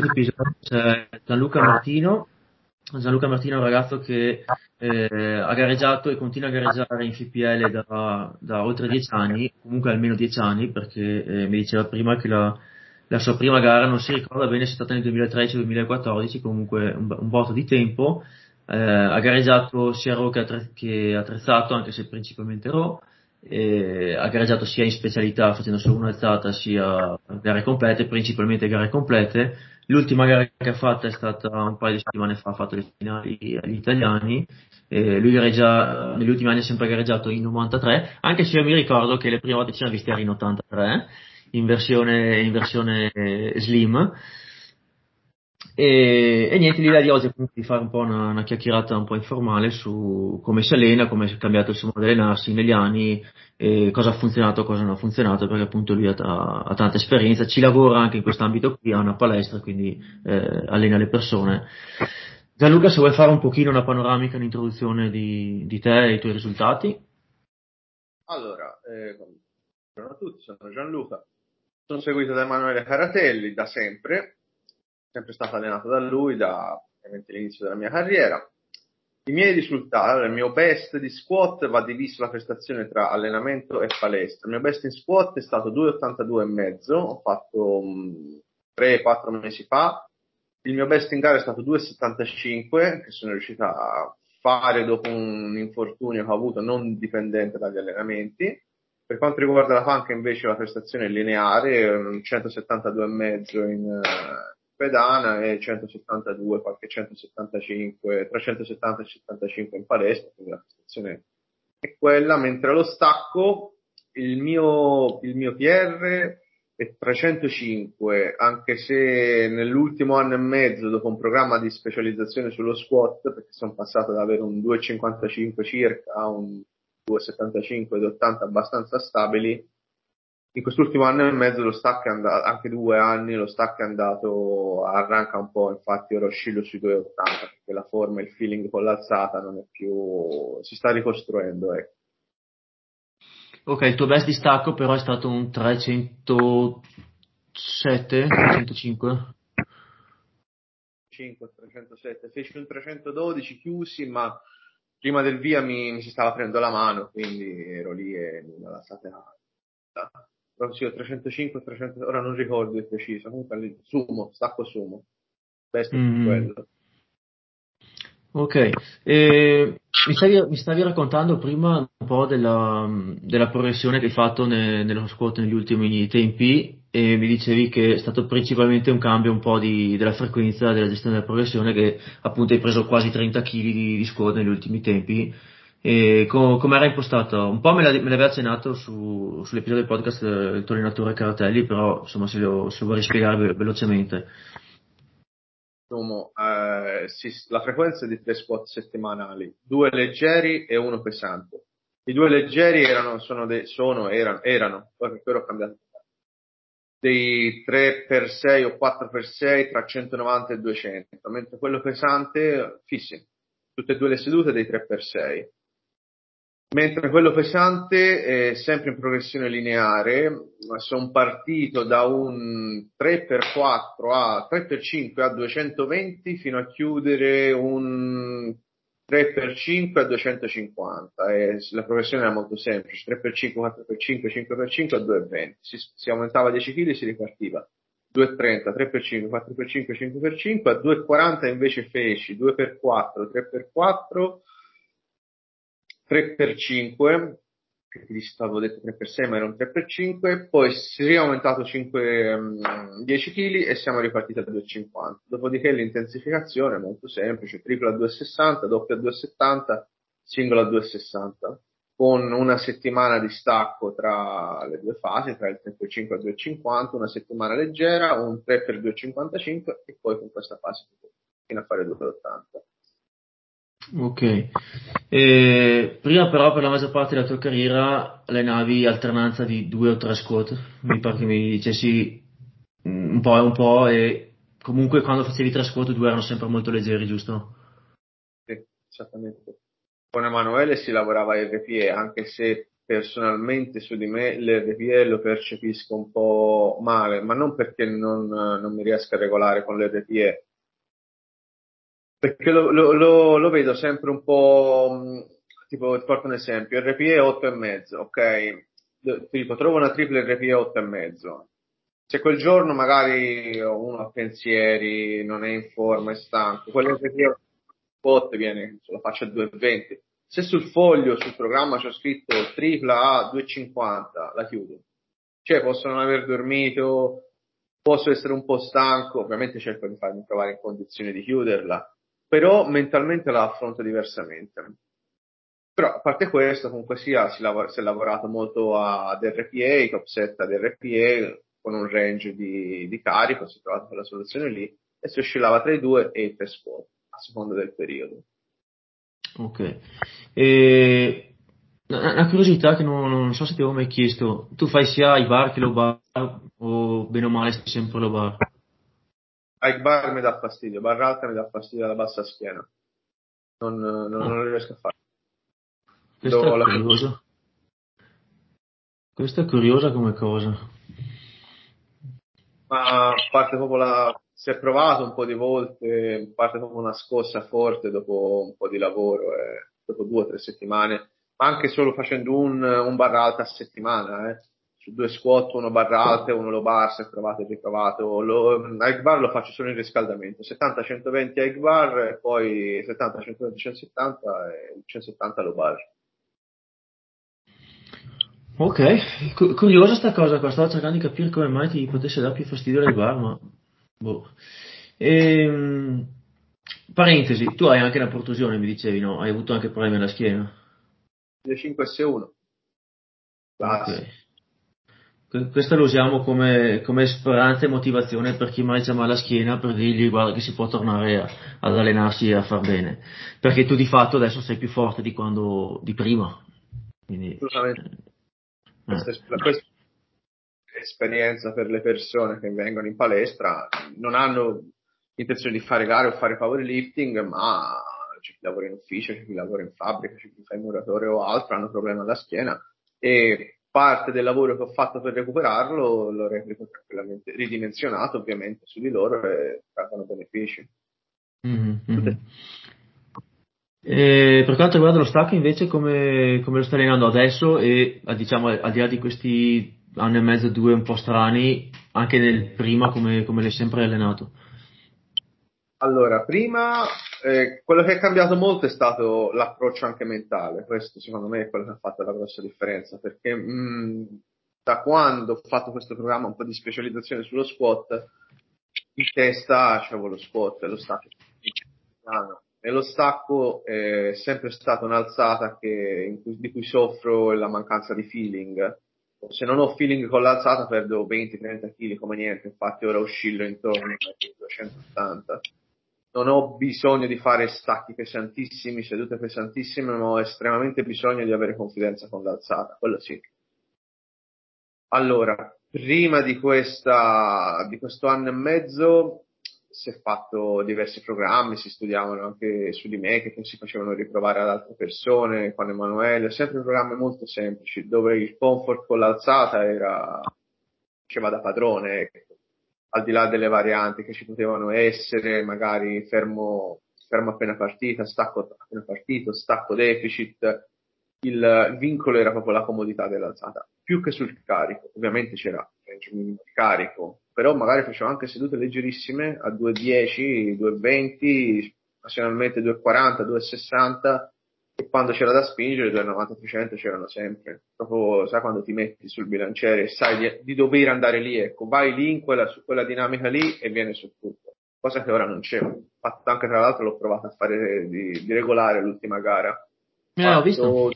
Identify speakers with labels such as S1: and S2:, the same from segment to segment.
S1: episodio c'è Gianluca Martino. Gianluca Martino è un ragazzo che eh, ha gareggiato e continua a gareggiare in FPL da, da oltre dieci anni, comunque almeno dieci anni, perché eh, mi diceva prima che la, la, sua prima gara non si ricorda bene se è stata nel 2013-2014, comunque un, un botto di tempo. Eh, ha gareggiato sia Raw che, attre- che attrezzato, anche se principalmente Raw ha gareggiato sia in specialità facendo solo un'alzata sia gare complete, principalmente gare complete. L'ultima gara che ha fatto è stata un paio di settimane fa, ha fatto le finali agli italiani. Eh, lui gareggia, negli ultimi anni ha sempre gareggiato in 93, anche se io mi ricordo che le prime volte ci siamo visti in 83, in versione, in versione eh, slim. E, e, niente, l'idea di oggi è di fare un po' una, una, chiacchierata un po' informale su come si allena, come è cambiato il suo modo di allenarsi negli anni, cosa ha funzionato, cosa non ha funzionato, perché appunto lui ha, ha tanta esperienza, ci lavora anche in questo ambito qui, ha una palestra, quindi eh, allena le persone. Gianluca, se vuoi fare un pochino una panoramica, un'introduzione di, di te e i tuoi risultati.
S2: Allora, eh, buongiorno a tutti, sono Gianluca, sono seguito da Emanuele Caratelli da sempre, sempre stato allenato da lui da l'inizio della mia carriera. I miei risultati, il mio best di squat va diviso la prestazione tra allenamento e palestra. Il mio best in squat è stato 2,82,5, ho fatto um, 3-4 mesi fa. Il mio best in gara è stato 2,75 che sono riuscito a fare dopo un infortunio che ho avuto non dipendente dagli allenamenti. Per quanto riguarda la panca invece la prestazione è lineare, 172,5 in, pedana e 172, qualche 175, tra 170 e 175 in palestra, quindi la prestazione è quella, mentre allo stacco il mio, il mio PR è 305, anche se nell'ultimo anno e mezzo, dopo un programma di specializzazione sullo squat, perché sono passato da avere un 2,55 circa a un 2,75 ed 80 abbastanza stabili, in quest'ultimo anno e mezzo lo stack è andato, anche due anni, lo stack è andato, arranca un po', infatti ora oscillo sui 2,80 perché la forma, il feeling con l'alzata non è più, si sta ricostruendo, ecco.
S1: Ok, il tuo best di stacco però è stato un 307, 305?
S2: 5, 307, feci un 312 chiusi, ma prima del via mi, mi si stava prendendo la mano, quindi ero lì e non me la state sì, 305, 300, ora non ricordo il preciso, comunque sumo, stacco sumo, best mm. quello.
S1: Ok, eh, mi, stavi, mi, stavi, raccontando prima un po' della, della progressione che hai fatto ne, nello squat negli ultimi tempi e mi dicevi che è stato principalmente un cambio un po' di, della frequenza della gestione della progressione che appunto hai preso quasi 30 kg di, di squat negli ultimi tempi e co- come era impostato? Un po' me, me l'aveva accennato su, sull'episodio del podcast del tuo allenatore Caratelli, però insomma se lo, lo vuoi spiegare ve- velocemente.
S2: Eh, sì, la frequenza è di tre squat settimanali, due leggeri e uno pesante. I due leggeri erano, sono, dei, sono erano, erano, poi per quello ho cambiato dei 3x6 o 4x6 tra 190 e 200, mentre quello pesante fissi, tutte e due le sedute dei 3x6 mentre quello pesante è sempre in progressione lineare, sono partito da un 3x4 a 3x5 a 220 fino a chiudere un 3x5 a 250 e la progressione era molto semplice, 3x5, 4x5, 5x5 a 2,20, si, si aumentava 10 kg e si ripartiva. 2,30, 3x5, 4x5, 5x5, a 2,40 invece feci 2x4, 3x4, 3x5, che ti stavo detto 3x6 ma era un 3x5, poi si è aumentato 5, 10 kg e siamo ripartiti a 2,50. Dopodiché l'intensificazione è molto semplice, tripla a 2,60, doppia a 2,70, singola a 2,60, con una settimana di stacco tra le due fasi, tra il 3x5 e il 2,50, una settimana leggera, un 3x2,55 e poi con questa fase fino a fare 2,80.
S1: Ok, e prima però per la maggior parte della tua carriera allenavi alternanza di due o tre squat, mi pare che mi dicessi un po' e un po' e comunque quando facevi tre squat due erano sempre molto leggeri, giusto?
S2: Sì, esattamente. Con Emanuele si lavorava RPE anche se personalmente su di me l'RPE lo percepisco un po' male, ma non perché non, non mi riesca a regolare con l'RPE, perché lo, lo, lo, lo vedo sempre un po', tipo ti porto un esempio, RPE 8,5, ok? Tipo trovo una triple RPE 8,5, se quel giorno magari uno ha pensieri, non è in forma, è stanco, quell'RPE 8 viene, lo faccio a 2,20 se sul foglio, sul programma c'è scritto tripla A 2,50, la chiudo. Cioè, posso non aver dormito, posso essere un po' stanco, ovviamente cerco di farmi trovare in condizione di chiuderla, però mentalmente la affronto diversamente. Però a parte questo, comunque sia, si, lav- si è lavorato molto ad RPA, top set ad RPA, con un range di, di carico, si è trovato quella soluzione lì, e si oscillava tra i due e i tre squat, a seconda del periodo.
S1: Ok. E una curiosità che non, non, so se ti avevo mai chiesto, tu fai sia i bar che lo bar o bene o male sempre lo bar?
S2: Ai bar mi dà fastidio, bar alta mi dà fastidio alla bassa schiena. Non, non, oh. non riesco a fare.
S1: Questa è curiosa. Questa è curiosa come cosa.
S2: Ma a parte proprio la, si è provato un po' di volte, parte proprio una scossa forte dopo un po' di lavoro, eh, dopo due o tre settimane, ma anche solo facendo un, un barra alta a settimana, eh. Su due squat, uno barra alta e uno low bar, se provato e riprovato. Lo, high bar lo faccio solo in riscaldamento, 70-120 high bar e poi 70-120-170 e 170 low bar.
S1: Ok, curiosa sta cosa qua, stavo cercando di capire come mai ti potesse dare più fastidio ai bar, ma Boh. Ehm, parentesi, tu hai anche una protusione, mi dicevi, no? Hai avuto anche problemi alla schiena?
S2: 5S1.
S1: Okay. Questo lo usiamo come, come, speranza e motivazione per chi mai ha male alla schiena per dirgli guarda che si può tornare a, ad allenarsi e a far bene. Perché tu di fatto adesso sei più forte di quando di prima. Quindi,
S2: Assolutamente. Eh. Questo, esperienza per le persone che vengono in palestra, non hanno intenzione di fare gare o fare powerlifting, ma c'è chi lavora in ufficio, c'è chi lavora in fabbrica, c'è chi fa il muratore o altro, hanno problemi alla schiena e parte del lavoro che ho fatto per recuperarlo lo replico tranquillamente, ridimensionato ovviamente su di loro e traggono benefici.
S1: Mm-hmm. E per quanto riguarda lo stacco invece come, come lo sta allenando adesso e diciamo al di là di questi anno e mezzo, due un po' strani, anche nel prima come, come l'hai sempre allenato?
S2: Allora, prima eh, quello che è cambiato molto è stato l'approccio anche mentale, questo secondo me è quello che ha fatto la grossa differenza, perché mh, mm, da quando ho fatto questo programma un po' di specializzazione sullo squat, in testa c'avevo lo squat e lo stacco e lo stacco è sempre stata un'alzata che, cui, di cui soffro la mancanza di feeling. Se non ho feeling con l'alzata perdo 20-30 kg come niente, infatti ora oscillo intorno ai 280. Non ho bisogno di fare stacchi pesantissimi, sedute pesantissime, ma ho estremamente bisogno di avere confidenza con l'alzata, quello sì. Allora, prima di, questa, di questo anno e mezzo si è fatto diversi programmi, si studiavano anche su di me, che si facevano riprovare ad altre persone, con Emanuele, sempre programmi molto semplici, dove il comfort con l'alzata era, diceva da padrone, ecco. Al di là delle varianti che ci potevano essere, magari fermo, fermo appena partita, stacco appena partito, stacco deficit, il vincolo era proprio la comodità dell'alzata, più che sul carico, ovviamente c'era range minimo di carico, però magari facevo anche sedute leggerissime a 2,10, 2,20, occasionalmente 2,40, 2,60 e quando c'era da spingere 2,90, 300 c'erano sempre. Proprio sai quando ti metti sul bilanciere e sai di, di, dover andare lì, ecco, vai lì in quella, su quella dinamica lì e viene su tutto. Cosa che ora non c'è. Fatto anche tra l'altro l'ho provato a fare di, di regolare l'ultima gara.
S1: Eh, ho visto.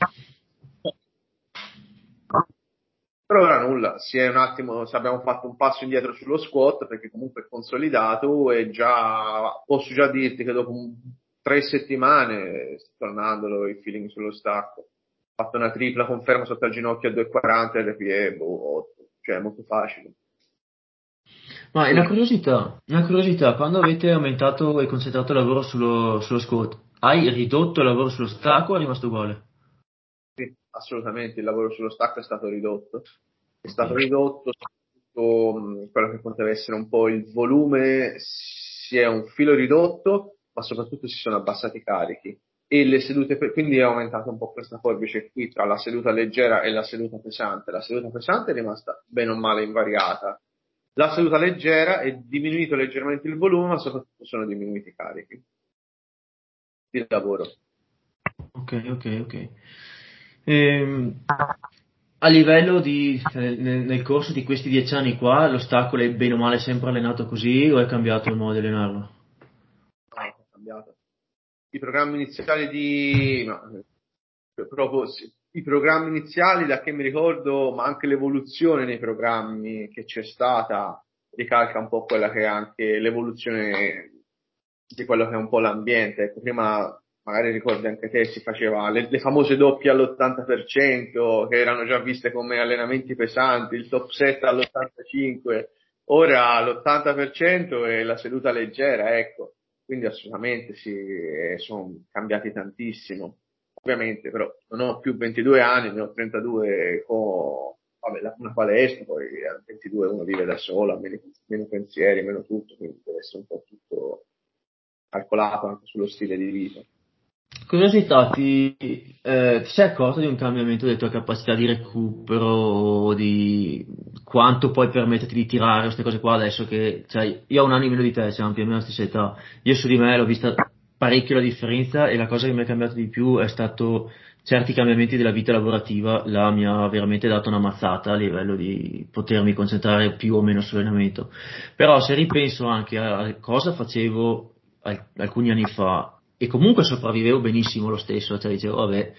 S2: Per ora nulla, si è un attimo, abbiamo fatto un passo indietro sullo squat perché comunque è consolidato e già posso già dirti che dopo un, tre settimane tornando il feeling sullo stacco. Ho fatto una tripla conferma sotto al ginocchio a 2,40 RPE, boh, cioè è molto facile.
S1: Ma è una curiosità, una curiosità, quando avete aumentato e concentrato il lavoro sullo, sullo squat, hai ridotto il lavoro sullo stacco o è rimasto uguale?
S2: Sì, assolutamente, il lavoro sullo stack è stato ridotto. È stato ridotto soprattutto quello che poteva essere un po' il volume si è un filo ridotto, ma soprattutto si sono abbassati i carichi e le sedute, quindi è aumentata un po' questa forbice qui tra la seduta leggera e la seduta pesante. La seduta pesante è rimasta bene o male invariata. La seduta leggera è diminuito leggermente il volume, ma soprattutto sono diminuiti i carichi di lavoro.
S1: Ok, ok, ok. Ehm, a livello di, nel, nel, corso di questi dieci anni qua, l'ostacolo è bene o male sempre allenato così o è cambiato il modo di allenarlo?
S2: I programmi iniziali di no, proprio i programmi iniziali da che mi ricordo, ma anche l'evoluzione nei programmi che c'è stata ricalca un po' quella che è anche l'evoluzione di quello che è un po' l'ambiente. Prima magari ricordi anche te si faceva le, le famose doppie all'80% che erano già viste come allenamenti pesanti, il top set all'85%, ora l'80% è la seduta leggera, ecco quindi assolutamente sì, sono cambiati tantissimo. Ovviamente però non ho più 22 anni, ne ho 32 con vabbè, una palestra, poi a 22 uno vive da solo, ha meno, meno pensieri, meno tutto, quindi deve essere un po' tutto calcolato anche sullo stile di vita.
S1: Curiosità, ti, eh, ti, sei accorto di un cambiamento delle tue capacità di recupero o di quanto puoi permetterti di tirare queste cose qua adesso che cioè, io ho un anno in meno di te, siamo più o meno alla stessa età. Io su di me l'ho vista parecchio la differenza e la cosa che mi è cambiato di più è stato certi cambiamenti della vita lavorativa, là mi ha veramente dato una mazzata a livello di potermi concentrare più o meno sull'allenamento. Però se ripenso anche a cosa facevo alcuni anni fa e comunque sopravvivevo benissimo lo stesso, cioè dicevo vabbè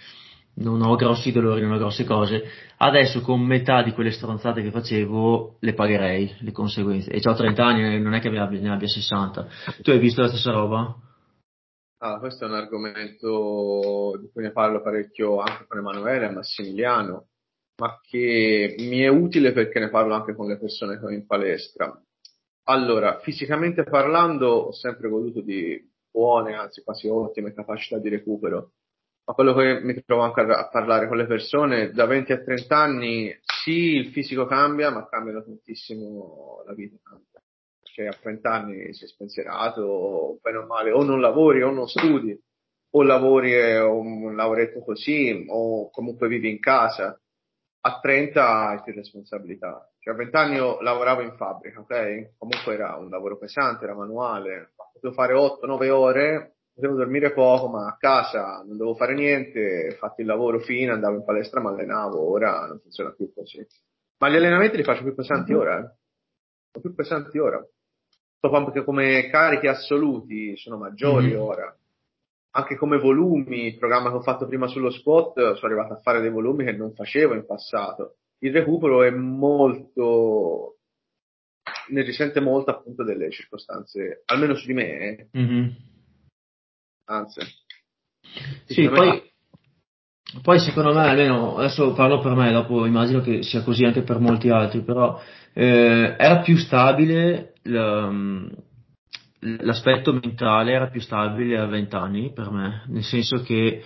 S1: non ho grossi dolori, non ho grosse cose, adesso con metà di quelle stronzate che facevo le pagherei le conseguenze e ho 30 anni, non è che ne abbia 60. Tu hai visto la stessa roba?
S2: Ah, questo è un argomento di cui ne parlo parecchio anche con Emanuele e Massimiliano, ma che mi è utile perché ne parlo anche con le persone che ho in palestra. Allora, fisicamente parlando, ho sempre goduto di buone, anzi quasi ottime capacità di recupero. Ma quello che mi trovo anche a parlare con le persone, da 20 a 30 anni, sì, il fisico cambia, ma cambiano tantissimo la vita. Cambia. Cioè a 30 anni sei spensierato, bene o male, o non lavori o non studi, o lavori un lavoretto così, o comunque vivi in casa. A 30 hai più responsabilità. Cioè a 20 anni io lavoravo in fabbrica, ok? Comunque era un lavoro pesante, era manuale, potevo fare 8-9 ore, potevo dormire poco, ma a casa non dovevo fare niente, fatto il lavoro fine, andavo in palestra, mi allenavo, ora non funziona più così. Ma gli allenamenti li faccio più pesanti mm-hmm. ora, eh. Sono più pesanti ora. Proprio anche come carichi assoluti sono maggiori mm-hmm. ora. Anche come volumi, il programma che ho fatto prima sullo spot, sono arrivato a fare dei volumi che non facevo in passato. Il recupero è molto ne risente molto appunto delle circostanze, almeno su di me. Eh. Mm-hmm. Anzi.
S1: Sì, poi, poi secondo me, almeno adesso parlo per me, dopo immagino che sia così anche per molti altri, però eh, era più stabile l'aspetto mentale era più stabile a 20 anni per me, nel senso che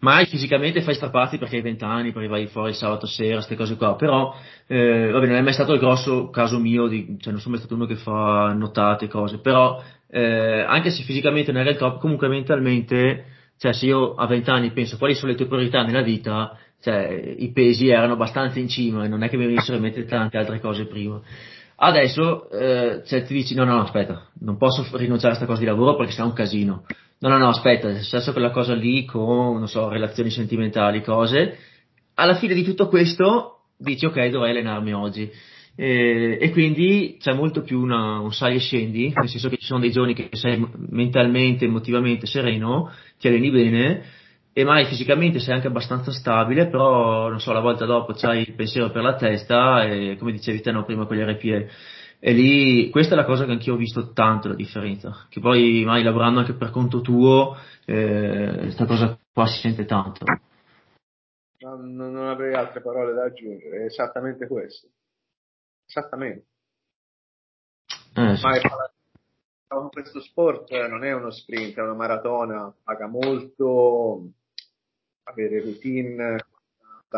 S1: mai fisicamente fai strapazzi perché hai 20 anni, perché vai fuori sabato sera, queste cose qua, però eh, vabbè, non è mai stato il grosso caso mio, di, cioè non sono mai stato uno che fa notate, cose, però eh, anche se fisicamente non era il top, comunque mentalmente, cioè se io a 20 anni penso quali sono le tue priorità nella vita, cioè i pesi erano abbastanza in cima e non è che mi venissero in mente tante altre cose prima. Adesso eh, cioè, ti dici no, no, aspetta, non posso rinunciare a questa cosa di lavoro perché sarà un casino. No, no, no, aspetta, è successo quella cosa lì con, non so, relazioni sentimentali, cose. Alla fine di tutto questo dici ok, dovrei allenarmi oggi. E, e quindi c'è molto più una, un sali e scendi, nel senso che ci sono dei giorni che sei mentalmente, emotivamente sereno, ti alleni bene, e mai fisicamente sei anche abbastanza stabile, però non so, la volta dopo c'hai il pensiero per la testa e come dicevi te no, prima con gli RPA. E lì, questa è la cosa che anch'io ho visto tanto la differenza, che poi mai lavorando anche per conto tuo, eh, questa cosa qua si sente tanto.
S2: Non, non avrei altre parole da aggiungere, è esattamente questo. Esattamente. Eh, sì. Ma questo sport non è uno sprint, è una maratona, paga molto, avere routine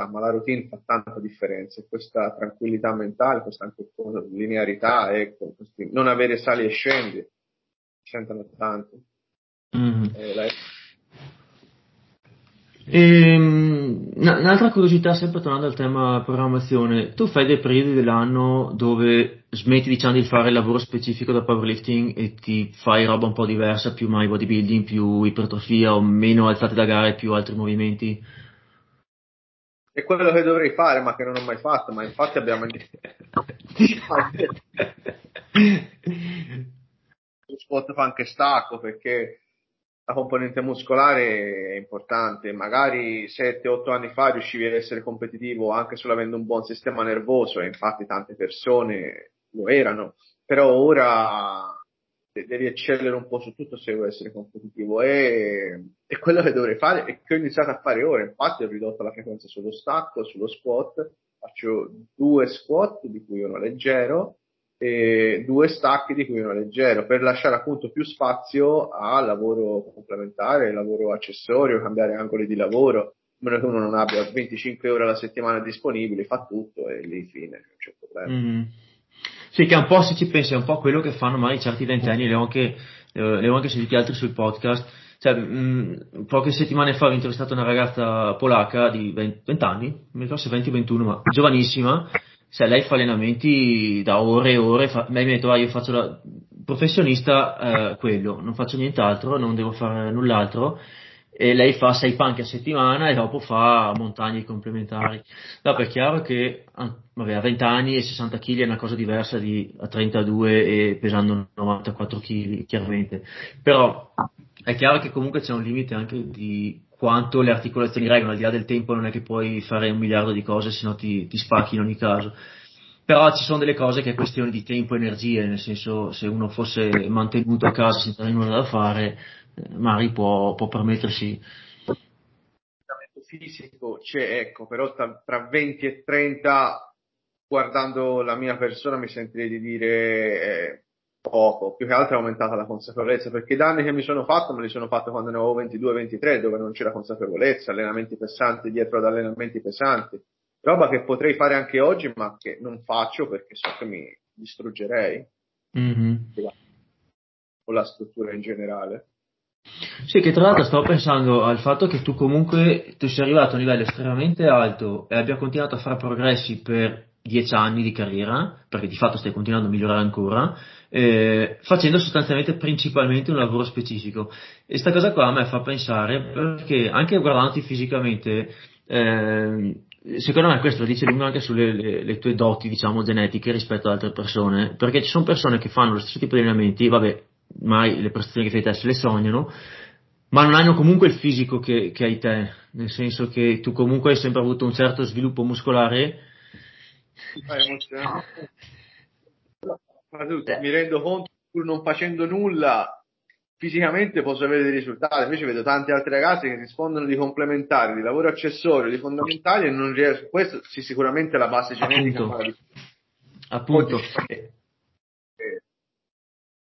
S2: ma la routine fa tanta differenza e questa tranquillità mentale, questa anche linearità, ecco, non avere sali e scendi, sentono tanto.
S1: Mm. Eh, la... E, ehm, un'altra curiosità, sempre tornando al tema programmazione, tu fai dei periodi dell'anno dove smetti diciamo di fare il lavoro specifico da powerlifting e ti fai roba un po' diversa, più mai bodybuilding, più ipertrofia o meno alzate da gare, più altri movimenti?
S2: È quello che dovrei fare ma che non ho mai fatto, ma infatti abbiamo lo spot fa anche stacco perché la componente muscolare è importante. Magari 7-8 anni fa riuscivi ad essere competitivo anche solo avendo un buon sistema nervoso, e infatti tante persone lo erano, però ora devi eccellere un po' su tutto se vuoi essere competitivo e, e quello che dovrei fare e che ho iniziato a fare ora. Infatti ho ridotto la frequenza sullo stacco, sullo squat, faccio due squat di cui uno leggero e due stacchi di cui uno leggero per lasciare appunto più spazio al lavoro complementare, lavoro accessorio, cambiare angoli di lavoro, a meno che uno non abbia 25 ore alla settimana disponibili, fa tutto e lì fine, non c'è problema.
S1: Mm. Sì, che è un po' se ci pensi, è un po' quello che fanno magari certi ventenni, le ho anche, le ho anche sentiti altri sul podcast. Cioè, mh, poche settimane fa ho intervistato una ragazza polacca di 20, 20 anni, mi ricordo se 20-21, ma giovanissima, se lei fa allenamenti da ore e ore, fa, lei mi ha detto ah, io faccio la professionista eh, quello, non faccio nient'altro, non devo fare null'altro e lei fa 6 panchi a settimana e dopo fa montagne complementari. Dopo è chiaro che vabbè, a 20 anni e 60 kg è una cosa diversa di a 32 e pesando 94 kg, chiaramente. Però è chiaro che comunque c'è un limite anche di quanto le articolazioni reggono, al di là del tempo non è che puoi fare un miliardo di cose, se no ti, ti spacchi in ogni caso. Però ci sono delle cose che è questione di tempo e energie, nel senso se uno fosse mantenuto a casa senza nulla da fare, eh, magari può, può permettersi
S2: fisico c'è, ecco, però tra, tra 20 e 30 guardando la mia persona mi sentirei di dire eh, poco, più che altro è aumentata la consapevolezza, perché i danni che mi sono fatto me li sono fatto quando ne avevo 22-23, dove non c'era consapevolezza, allenamenti pesanti dietro ad allenamenti pesanti, roba che potrei fare anche oggi, ma che non faccio perché so che mi distruggerei.
S1: Mm-hmm.
S2: O la struttura in generale.
S1: Sì, che tra l'altro stavo pensando al fatto che tu comunque tu sei arrivato a un livello estremamente alto e abbia continuato a fare progressi per dieci anni di carriera, perché di fatto stai continuando a migliorare ancora, eh, facendo sostanzialmente principalmente un lavoro specifico. E sta cosa qua a me fa pensare, perché anche guardandoti fisicamente, eh, secondo me questo lo dice lungo anche sulle le, le tue doti, diciamo, genetiche rispetto ad altre persone, perché ci sono persone che fanno lo stesso tipo di allenamenti, vabbè, mai le prestazioni che fai te se le sognano, ma non hanno comunque il fisico che, che hai te, nel senso che tu comunque hai sempre avuto un certo sviluppo muscolare
S2: mi rendo conto che pur non facendo nulla fisicamente posso avere dei risultati, invece vedo tanti altri ragazzi che rispondono di complementari, di lavoro accessorio, di fondamentali e non riesco, questo sì, sicuramente la base genetica
S1: appunto, appunto.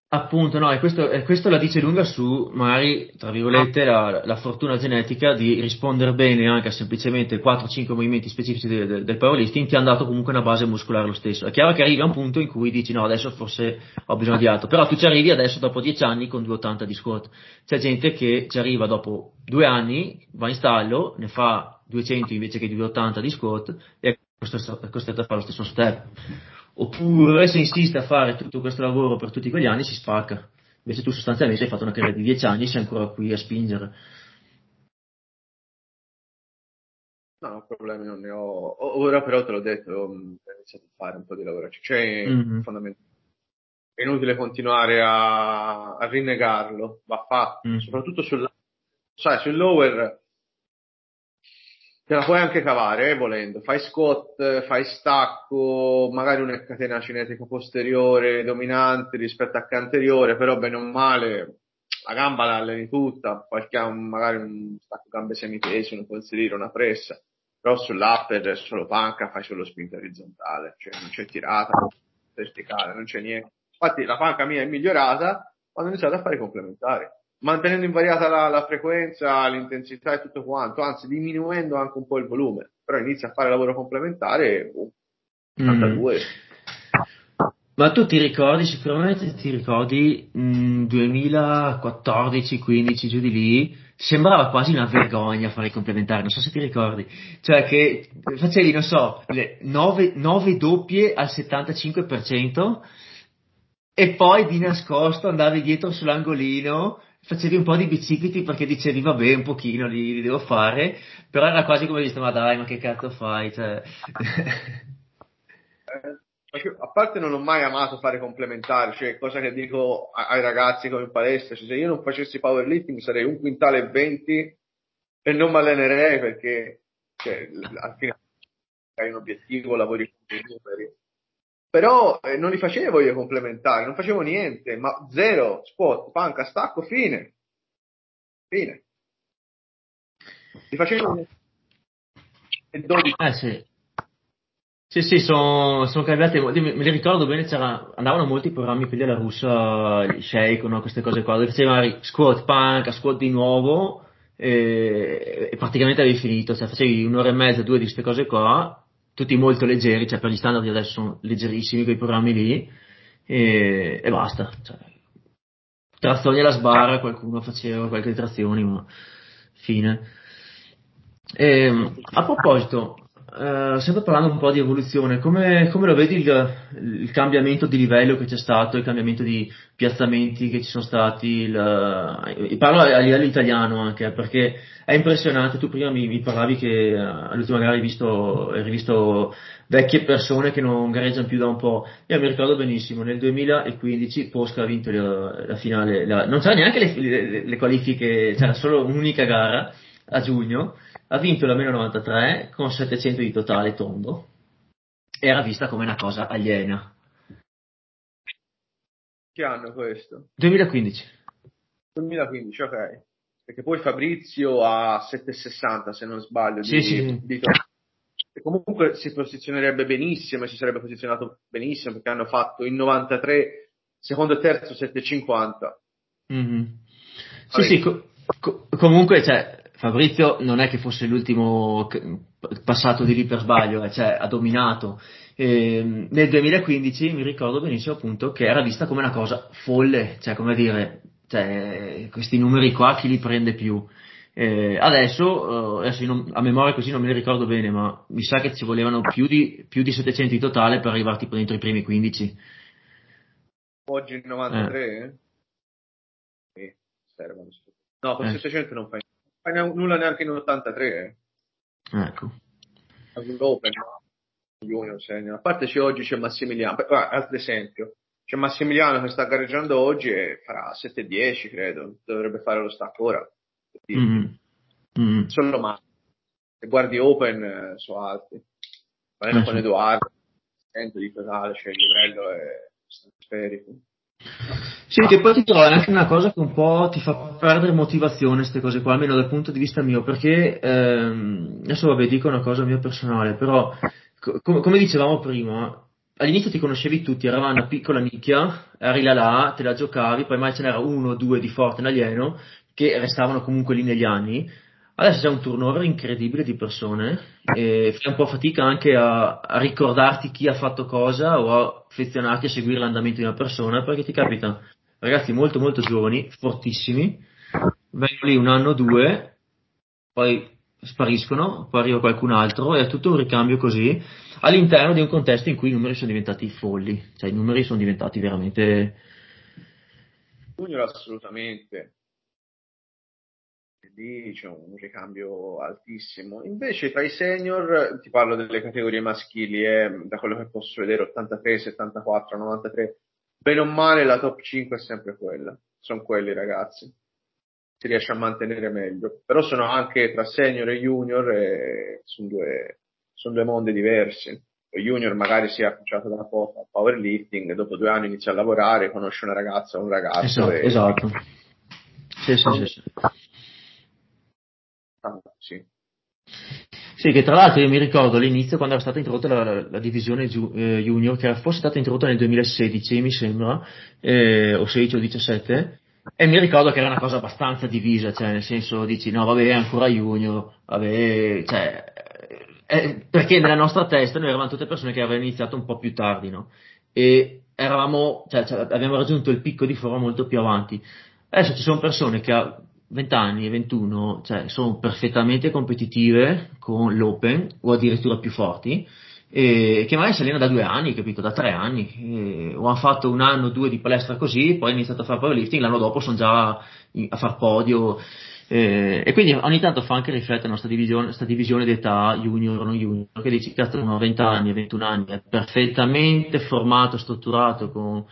S1: Appunto, no, e questo, e questo, la dice lunga su, magari, tra virgolette, la, la, fortuna genetica di rispondere bene anche a semplicemente 4-5 movimenti specifici del, del, del powerlifting, ti hanno dato comunque una base muscolare lo stesso. È chiaro che arrivi a un punto in cui dici no, adesso forse ho bisogno di altro, però tu ci arrivi adesso dopo 10 anni con 2,80 di squat. C'è gente che ci arriva dopo 2 anni, va in stallo, ne fa 200 invece che 2,80 di squat e è costretto a fare lo stesso step oppure se insiste a fare tutto questo lavoro per tutti quegli anni si spacca. Invece tu sostanzialmente hai fatto una carriera di 10 anni e sei ancora qui a spingere.
S2: No, problemi non ne ho. Ora però te l'ho detto, ho iniziato a fare un po' di lavoro. Cioè, mm-hmm. fondamentalmente è inutile continuare a, a rinnegarlo, va fatto, mm. soprattutto sul, sai, sul lower te la puoi anche cavare eh, volendo, fai squat, fai stacco, magari una catena cinetica posteriore dominante rispetto a anteriore, però bene o male la gamba la alleni tutta, qualche, magari un stacco gambe semitesi, un polsierino, una pressa, però sull'upper solo panca, fai solo spinta orizzontale, cioè non c'è tirata verticale, non c'è niente. Infatti la panca mia è migliorata quando ho iniziato a fare i complementari mantenendo invariata la, la, frequenza, l'intensità e tutto quanto, anzi diminuendo anche un po' il volume. però inizia a fare lavoro complementare, 82. Mm.
S1: Ma tu ti ricordi, sicuramente ti ricordi, mh, 2014, 15, giù di lì, sembrava quasi una vergogna fare i complementari, non so se ti ricordi, cioè che facevi, non so, le 9, 9 doppie al 75% e poi di nascosto andavi dietro sull'angolino, facevi un po' di bicipiti perché dicevi vabbè un pochino li, li devo fare, però era quasi come visto ma dai ma che cazzo fai, cioè...
S2: Eh, a parte non ho mai amato fare complementari, cioè cosa che dico ai ragazzi come in palestra, cioè, se io non facessi powerlifting sarei un quintale e 20 e non mi allenerei perché cioè, alla fine hai un obiettivo, lavori con numeri però eh, non li facevo io complementari, non facevo niente, ma zero, squat, panca, stacco, fine. Fine. Li facevo
S1: e 12. Eh sì. Sì, sì, sono, sono cambiate, me li ricordo bene, andavano molti programmi quelli alla russa, shake, no, queste cose qua, dove facevi squat, panca, squat di nuovo e, e praticamente avevi finito, cioè facevi un'ora e mezza, due di queste cose qua tutti molto leggeri, cioè per gli standard di adesso sono leggerissimi quei programmi lì e, e basta. Cioè, trazioni alla sbarra, qualcuno faceva qualche trazioni, ma fine. E, ehm, a proposito, eh, sempre parlando un po' di evoluzione, come, come lo vedi il, il, cambiamento di livello che c'è stato, il cambiamento di piazzamenti che ci sono stati, il, eh, parlo a livello italiano anche, perché è impressionante, tu prima mi, mi parlavi che eh, all'ultima gara hai visto, hai visto vecchie persone che non gareggiano più da un po', io mi ricordo benissimo, nel 2015 Posca ha vinto la, la finale, la, non c'era neanche le, le, le qualifiche, c'era solo un'unica gara a giugno, ha vinto la meno 93 con 700 di totale tondo. Era vista come una cosa aliena.
S2: Che anno questo?
S1: 2015.
S2: 2015, ok. Perché poi Fabrizio ha 760 se non sbaglio
S1: sì, di, sì. di
S2: e comunque si posizionerebbe benissimo e si sarebbe posizionato benissimo perché hanno fatto in 93 secondo e terzo 750
S1: mm-hmm. sì sì co- co- comunque cioè, Fabrizio non è che fosse l'ultimo passato di lì per sbaglio, eh, cioè ha dominato. E nel 2015 mi ricordo benissimo appunto che era vista come una cosa folle, cioè come dire, cioè, questi numeri qua chi li prende più? Eh, adesso, eh, adesso non, a memoria così non me li ricordo bene, ma mi sa che ci volevano più di, più di 700 in totale per arrivare tipo dentro i primi 15.
S2: Oggi il 93? Eh. Sì, servono. No, con 700 non fai nulla neanche in 83.
S1: Eh. Ecco.
S2: All'Open, Junior. A parte c'è oggi c'è Massimiliano, ah, altro esempio. C'è Massimiliano che sta gareggiando oggi e farà 7-10, credo. Dovrebbe fare lo stacco ora. Mm-hmm. Mm-hmm. Solo ma se guardi Open eh, sono alti. Eh, con Edoardo, sento di totale, cioè il livello è stratosferico.
S1: Sì, che poi ti trovo anche una cosa che un po' ti fa perdere motivazione, queste cose qua, almeno dal punto di vista mio, perché ehm, adesso vabbè dico una cosa mia personale, però co- come dicevamo prima, all'inizio ti conoscevi tutti, eravamo una piccola nicchia, eri là là, te la giocavi, poi mai ce n'era uno o due di forte in alieno che restavano comunque lì negli anni, Adesso c'è un turnover incredibile di persone e fai un po' fatica anche a, a, ricordarti chi ha fatto cosa o a affezionarti a seguire l'andamento di una persona perché ti capita ragazzi molto molto giovani, fortissimi, vengono lì un anno o due, poi spariscono, poi arriva qualcun altro e è tutto un ricambio così all'interno di un contesto in cui i numeri sono diventati folli, cioè i numeri sono diventati veramente...
S2: Junior assolutamente, lì c'è un ricambio altissimo. Invece tra i senior, ti parlo delle categorie maschili, eh, da quello che posso vedere 83, 74, 93, bene o male la top 5 è sempre quella, sono quelli ragazzi, si riesce a mantenere meglio, però sono anche tra senior e junior e sono due, sono due mondi diversi. Lo junior magari si è appoggiato da poco a powerlifting, dopo due anni inizia a lavorare, conosce una ragazza o un ragazzo.
S1: Esatto,
S2: e...
S1: esatto. Sì, sì, sì, sì.
S2: Ah, sì.
S1: Sì, che tra l'altro io mi ricordo all'inizio quando era stata introdotta la, la, la divisione giu, eh, junior, che era forse stata introdotta nel 2016, mi sembra, eh, o 16 o 17, e mi ricordo che era una cosa abbastanza divisa, cioè nel senso dici no vabbè ancora junior, vabbè, cioè eh, perché nella nostra testa noi eravamo tutte persone che avevano iniziato un po' più tardi, no? E eravamo, cioè, cioè, abbiamo raggiunto il picco di forma molto più avanti. Adesso ci sono persone che 20 anni e 21 cioè, sono perfettamente competitive con l'Open o addirittura più forti e che magari si allena da due anni, capito, da tre anni, e, o hanno fatto un anno o due di palestra così, poi hanno iniziato a fare powerlifting, l'anno dopo sono già a far podio, eh, e quindi ogni tanto fa anche riflettere nostra divisione, questa divisione d'età junior o non junior, che dici che uno a 20 anni e 21 anni è perfettamente formato, strutturato, con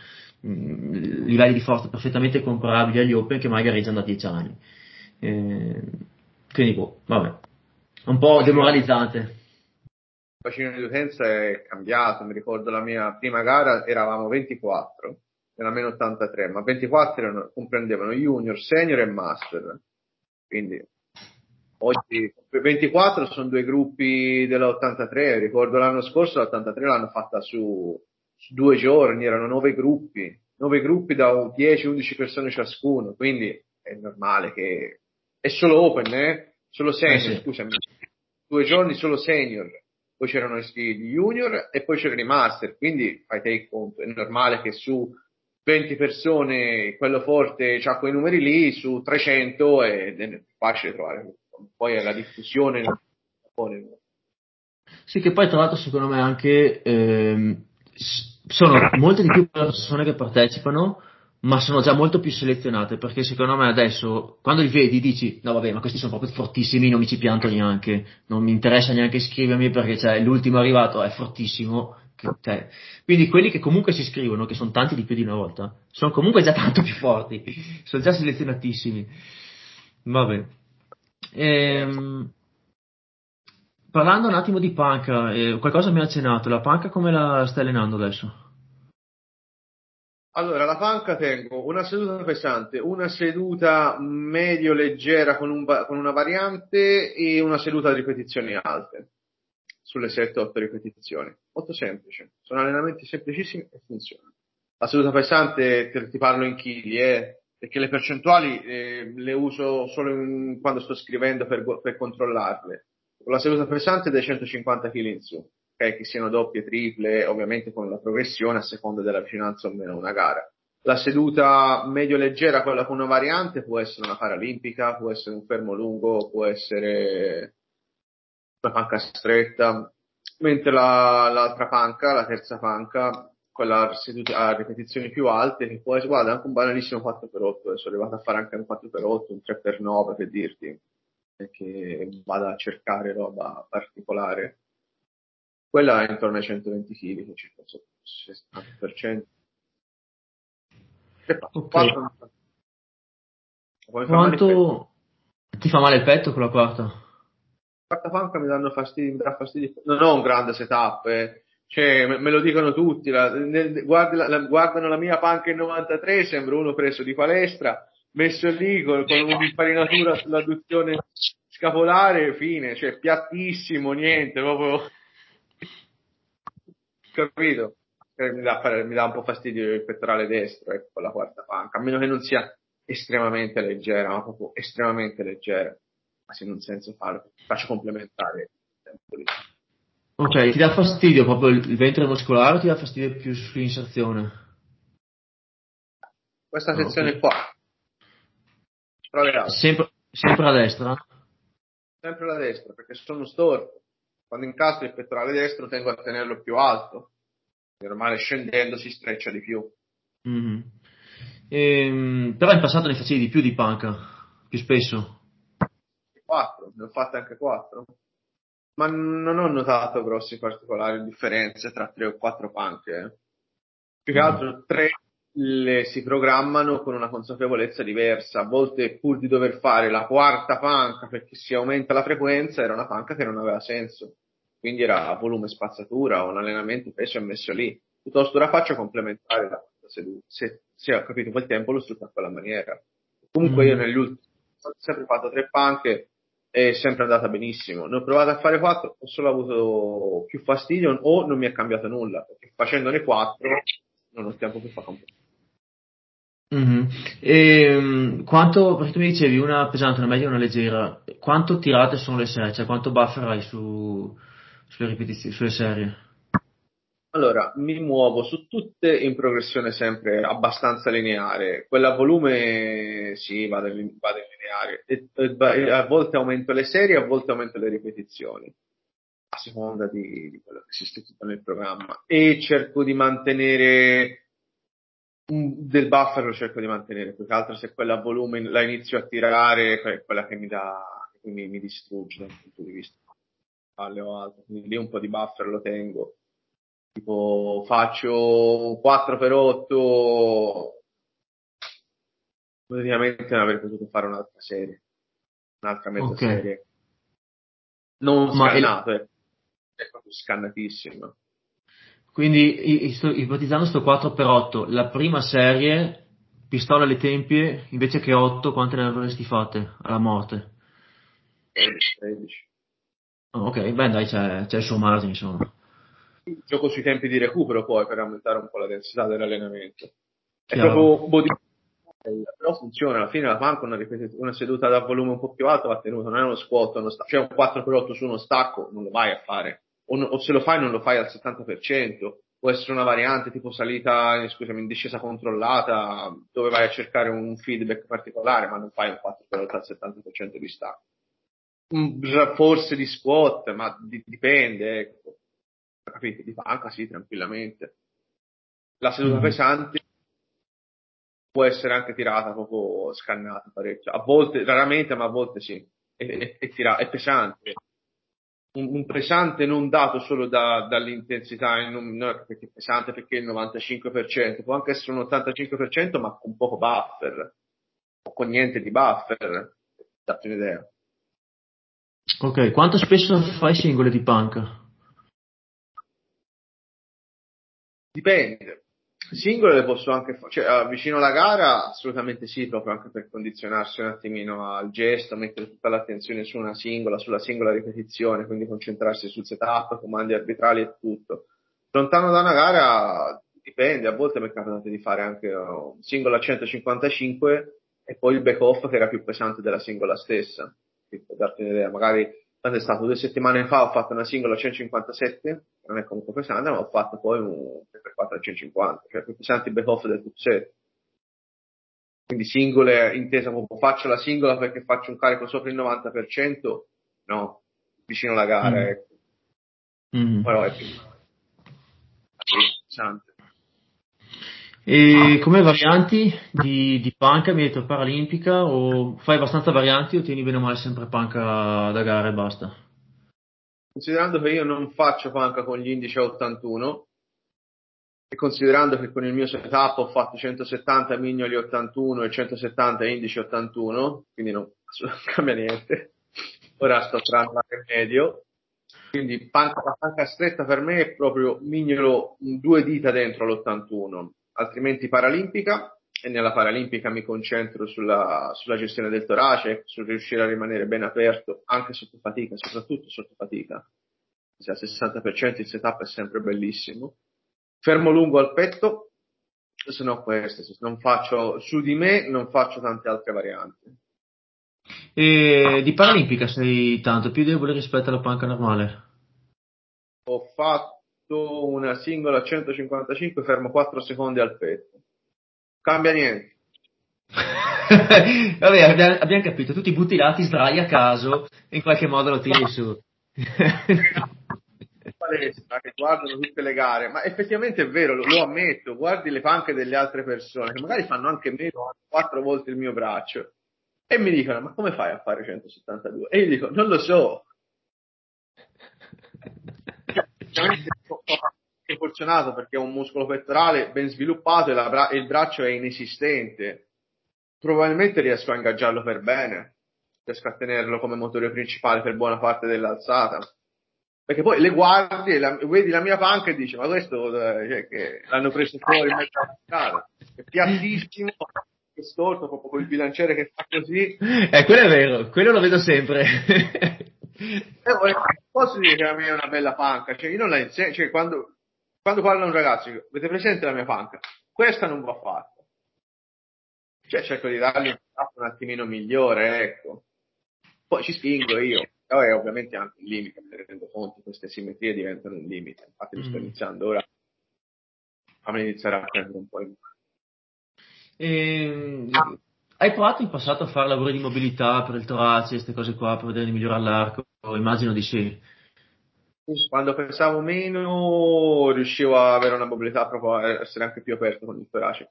S1: mh, mm, livelli di forza perfettamente comparabili agli Open che magari gareggiano da 10 anni. Eh, quindi, boh, vabbè, un po' demoralizzante
S2: bacino di utenza è cambiato, mi ricordo la mia prima gara eravamo 24, nella meno 83, ma 24 erano, comprendevano junior, senior e master. Quindi oggi 24 sono due gruppi dell'83, ricordo l'anno scorso l'83 l'hanno fatta su due giorni, erano nove gruppi, nove gruppi da 10-11 persone ciascuno, quindi è normale che è solo open, eh? Solo senior, eh sì. scusami. Due giorni solo senior poi c'erano gli junior e poi c'erano i master, quindi fai te conto, è normale che su 20 persone quello forte ha quei numeri lì, su 300 è, è facile trovare, poi è la diffusione.
S1: Sì, che poi tra l'altro secondo me anche ehm, sono molte di più persone che partecipano, ma sono già molto più selezionate perché secondo me adesso quando li vedi dici no vabbè ma questi sono proprio fortissimi non mi ci pianto neanche non mi interessa neanche iscrivermi perché cioè, l'ultimo arrivato è fortissimo cioè, quindi quelli che comunque si iscrivono che sono tanti di più di una volta sono comunque già tanto più forti sono già selezionatissimi. Vabbè. Ehm, parlando un attimo di panca eh, qualcosa mi ha accennato la panca come la stai allenando adesso?
S2: Allora, la panca tengo una seduta pesante, una seduta medio leggera con, un, con una variante e una seduta di ripetizioni alte sulle 7-8 ripetizioni. Molto semplice, sono allenamenti semplicissimi e funzionano. La seduta pesante ti, ti parlo in chili, eh, perché le percentuali eh, le uso solo in, quando sto scrivendo per, per controllarle. La seduta pesante dai 150 kg in su okay, che siano doppie, triple, ovviamente con la progressione a seconda della vicinanza o meno a una gara. La seduta medio leggera, quella con una variante, può essere una paralimpica, può essere un fermo lungo, può essere una panca stretta, mentre la, l'altra panca, la terza panca, quella a ripetizioni più alte, che può essere, guarda, anche un banalissimo 4x8, sono arrivato a fare anche un 4x8, un 3x9 per dirti, perché vado a cercare roba particolare quella è intorno ai 120 kg, che circa il 60%.
S1: Okay. Quanto ti fa male il petto con la quarta?
S2: quarta panca mi danno fastidio, mi dà fastidio. Non ho un grande setup, eh. cioè, me, me, lo dicono tutti. La, nel, guardi la, la, guardano la mia panca in 93, sembra uno preso di palestra, messo lì con, con un'infarinatura sull'adduzione scapolare, fine, cioè piattissimo, niente, proprio capito? Eh, mi dà, mi dà, un po' fastidio il pettorale destro, ecco, la quarta panca, a meno che non sia estremamente leggera, ma proprio estremamente leggera, ma se non senso farlo, faccio complementare.
S1: Ok, ti dà fastidio proprio il ventre muscolare o ti dà fastidio più sull'inserzione?
S2: Questa ah, sezione okay. qua.
S1: Sempre, sempre a destra?
S2: Sempre alla destra, perché sono storto quando incastro il pettorale destro tengo a tenerlo più alto. È normale scendendo si streccia di più.
S1: Mm-hmm. Ehm, però in passato ne facevi di più di panca, più spesso.
S2: 4, ne ho fatte anche 4. Ma non ho notato grossi particolari differenze tra 3 o 4 panche. Eh. Più che mm. altro 3 le si programmano con una consapevolezza diversa. A volte pur di dover fare la quarta panca perché si aumenta la frequenza, era una panca che non aveva senso quindi era volume spazzatura o un allenamento peso è messo lì, piuttosto la faccia complementare da seduta, se, se ho capito quel tempo lo sfrutta a quella maniera. Comunque mm. io negli ultimi ho sempre fatto tre panche è sempre andata benissimo. Ne ho provato a fare quattro, ho solo avuto più fastidio o non mi è cambiato nulla, perché facendone quattro non ho tempo per fare completo.
S1: Mm-hmm. E, ehm, quanto, perché tu mi dicevi una pesante, una media e una leggera, quanto tirate sono le 6? Cioè quanto buffer hai su, sulle ripetizioni, sulle serie?
S2: Allora, mi muovo su tutte in progressione sempre abbastanza lineare. Quella a volume sì, vado in, vado in lineare. E, e, a volte aumento le serie, a volte aumento le ripetizioni, a seconda di, di quello che si stipula nel programma. E cerco di mantenere del buffer lo cerco di mantenere, più che altro se quella a volume la inizio a tirare, è quella che mi dà, che mi, mi distrugge dal punto di vista palle o altro. Quindi lì un po' di buffer lo tengo tipo faccio 4 per 8 praticamente non avrei potuto fare un'altra serie un'altra mezza okay. serie non scannato il... Eh. è proprio scannatissimo
S1: quindi ipotizzando sto 4 per 8 la prima serie pistola alle tempie invece che 8 quante ne avresti fatte alla morte?
S2: 13 13
S1: oh, ok beh dai c'è, c'è il suo margine insomma.
S2: Gioco sui tempi di recupero poi per aumentare un po' la densità dell'allenamento. È Chiaro. proprio body però funziona, alla fine la panca una, una seduta da volume un po' più alto va tenuta, non è uno squat, uno sta- cioè un 4x8 su uno stacco non lo vai a fare, o, no, o, se lo fai non lo fai al 70%, può essere una variante tipo salita, scusami, in discesa controllata, dove vai a cercare un feedback particolare, ma non fai un 4x8 al 70% di stacco. Forse di squat, ma di- dipende, ecco capite, di panca sì, tranquillamente. La seduta mm. pesante può essere anche tirata proprio scannata parecchio. A volte, raramente, ma a volte sì. È, è, è, tira, è pesante. Un, un, pesante non dato solo da, dall'intensità, non, non perché è pesante perché il 95%, può anche essere un 85% ma con poco buffer, o con niente di buffer, date un'idea.
S1: Ok, quanto spesso fai singole di panca?
S2: Dipende. Singole le posso anche fare, cioè vicino alla gara assolutamente sì, proprio anche per condizionarsi un attimino al gesto, mettere tutta l'attenzione su una singola, sulla singola ripetizione, quindi concentrarsi sul setup, comandi arbitrali e tutto. Lontano da una gara dipende, a volte mi è capitato di fare anche un singolo a 155 e poi il back off che era più pesante della singola stessa. Per darti un'idea, magari quando è stato due settimane fa ho fatto una singola 157, non è comunque pesante, ma ho fatto poi un 3x4 a 150, cioè più pesante il back-off del top set. Quindi singole, intesa come faccio la singola perché faccio un carico sopra il 90%, no, vicino alla gara, mm. ecco. Mm. Però è più pesante.
S1: E come varianti di, di panca mi hai detto paralimpica o fai abbastanza varianti o tieni bene o male sempre panca da gara e basta?
S2: Considerando che io non faccio panca con gli indici a 81 e considerando che con il mio setup ho fatto 170 mignoli 81 e 170 indici 81, quindi non, non cambia niente. Ora sto tra il medio, quindi panca, panca stretta per me è proprio mignolo due dita dentro l'81 altrimenti paralimpica e nella paralimpica mi concentro sulla, sulla gestione del torace, sul riuscire a rimanere ben aperto anche sotto fatica, soprattutto sotto fatica. Se al 60% il setup è sempre bellissimo. Fermo lungo al petto, se no queste, se non faccio su di me non faccio tante altre varianti.
S1: E di paralimpica sei tanto più debole rispetto alla panca normale?
S2: Ho fatto fatto una singola 155, fermo 4 secondi al petto. Cambia niente.
S1: Vabbè, abbiamo, abbiamo, capito, tu ti butti là, ti sdrai a caso e in qualche modo lo tiri su.
S2: palestra che guardano tutte le gare, ma effettivamente è vero, lo, lo, ammetto, guardi le panche delle altre persone che magari fanno anche meno, quattro volte il mio braccio e mi dicono ma come fai a fare 172? E io dico non lo so, proporzionato perché è un muscolo pettorale ben sviluppato e, bra- e il braccio è inesistente. Probabilmente riesco a ingaggiarlo per bene, riesco a tenerlo come motore principale per buona parte dell'alzata. Perché poi le guardi e la, vedi la mia panca e dici, ma questo cioè, che l'hanno preso fuori in mezzo alla strada. È piattissimo, è storto, proprio con il bilanciere che fa così.
S1: Eh, quello è vero, quello lo vedo sempre.
S2: Eh, posso dire che la mia è una bella panca, cioè io non la insegno, cioè quando, quando parlo a un ragazzo, dico, avete presente la mia panca? Questa non va fatta. Cioè cerco di dargli un tappo un attimino migliore, ecco. Poi ci spingo io. Poi ovviamente anche un limite, mi rendo conto, queste simmetrie diventano un limite, infatti mm. sto iniziando ora, fammi iniziare a prendere un po' in mano.
S1: E, hai provato in passato a fare lavori di mobilità per il torace, queste cose qua, per vedere di migliorare l'arco? Immagino di sì.
S2: Quando pensavo meno riuscivo a avere una mobilità proprio a essere anche più aperto con il torace.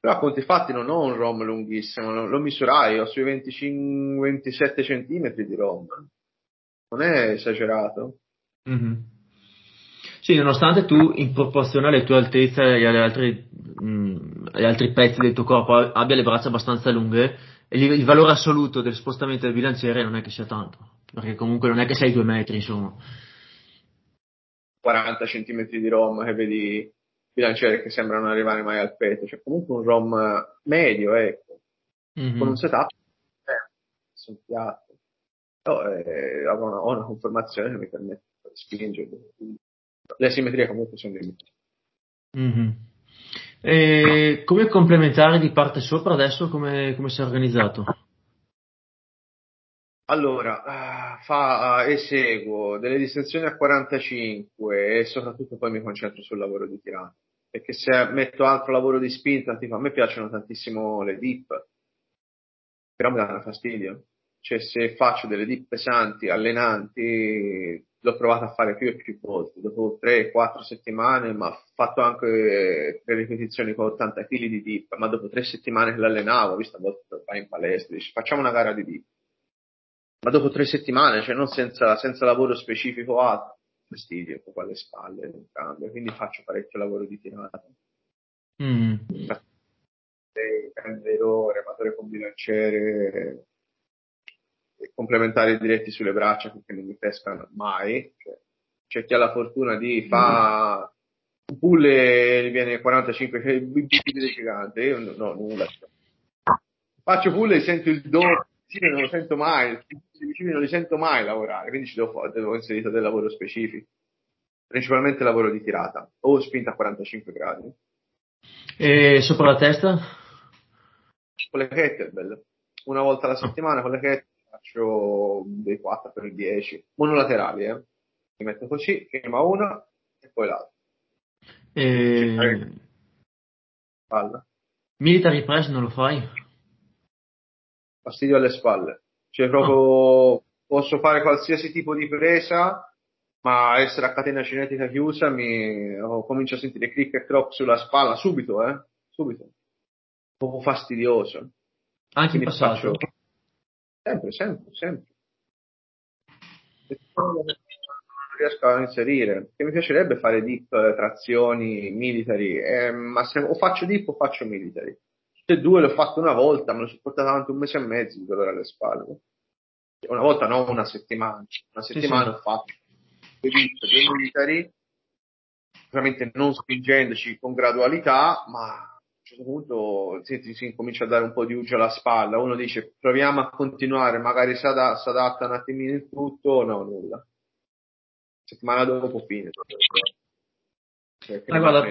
S2: Però a conti fatti non ho un ROM lunghissimo, lo misurai, ho sui 25, 27 centimetri di ROM. Non è esagerato.
S1: Mm-hmm. Sì, nonostante tu in proporzione alle tue altezze e agli altri, mh, mm, agli altri pezzi del tuo corpo abbia le braccia abbastanza lunghe, il, il, valore assoluto del spostamento del bilanciere non è che sia tanto, perché comunque non è che sei due metri, insomma.
S2: 40 cm di ROM che vedi bilanciere che sembrano arrivare mai al petto, cioè comunque un ROM medio, ecco, mm-hmm. con un setup eh, sul piatto. Però eh, ho, una, ho una conformazione che mi permette di spingere. Le simmetrie comunque sono limitate.
S1: Mm-hmm. E come complementare di parte sopra adesso come, come si è organizzato?
S2: Allora, uh, fa, uh, eseguo delle distensioni a 45 e soprattutto poi mi concentro sul lavoro di tirata. Perché se metto altro lavoro di spinta, tipo a me piacciono tantissimo le dip, però mi danno fastidio. Cioè se faccio delle dip pesanti, allenanti, l'ho provato a fare più e più volte. Dopo 3-4 settimane, ma ho fatto anche tre ripetizioni con 80 kg di dip, ma dopo tre settimane che l'allenavo, visto a volte vai in palestra, dici facciamo una gara di dip ma dopo tre settimane, cioè non senza, senza lavoro specifico altro, fastidio un po' alle spalle, cambia, quindi faccio parecchio lavoro di tirata. Mm. Candero, rematore con bilanciere, complementari diretti sulle braccia perché non mi pescano mai. Cioè, c'è chi ha la fortuna di fa un pull e viene 45 bibite gigante, io no, nulla. Faccio pull e sento il doppio vicini non lo sento mai, i vicini non li sento mai lavorare, quindi ci devo, devo inserire del lavoro specifico, principalmente lavoro di tirata o spinta a 45 gradi.
S1: E sopra la testa?
S2: Con le kettlebell, una volta alla settimana con le kettlebell faccio dei 4 per 10, monolaterali, eh. Mi metto così, prima una e poi l'altra.
S1: E...
S2: Palla.
S1: Military press non lo fai?
S2: Fastidio alle spalle. Cioè proprio posso fare qualsiasi tipo di presa, ma essere a catena cinetica chiusa mi oh, comincio a sentire click e crop sulla spalla subito, eh? Subito. Proprio fastidioso.
S1: Anche in passato? Faccio...
S2: Sempre, sempre, sempre. Non riesco a inserire. Che mi piacerebbe fare dip, trazioni, military, eh, ma se o faccio dip o faccio military tutte e due l'ho fatto una volta, me lo sono portato avanti un mese e mezzo di dolore alle spalle. Una volta no, una settimana. Una settimana sì, sì. ho fatto due due militari, ovviamente non spingendoci con gradualità, ma a un certo punto si, si incomincia a dare un po' di ugio alla spalla. Uno dice proviamo a continuare, magari si adatta, si adatta un attimino il tutto, no, nulla. Settimana dopo fine.
S1: Cioè, guarda,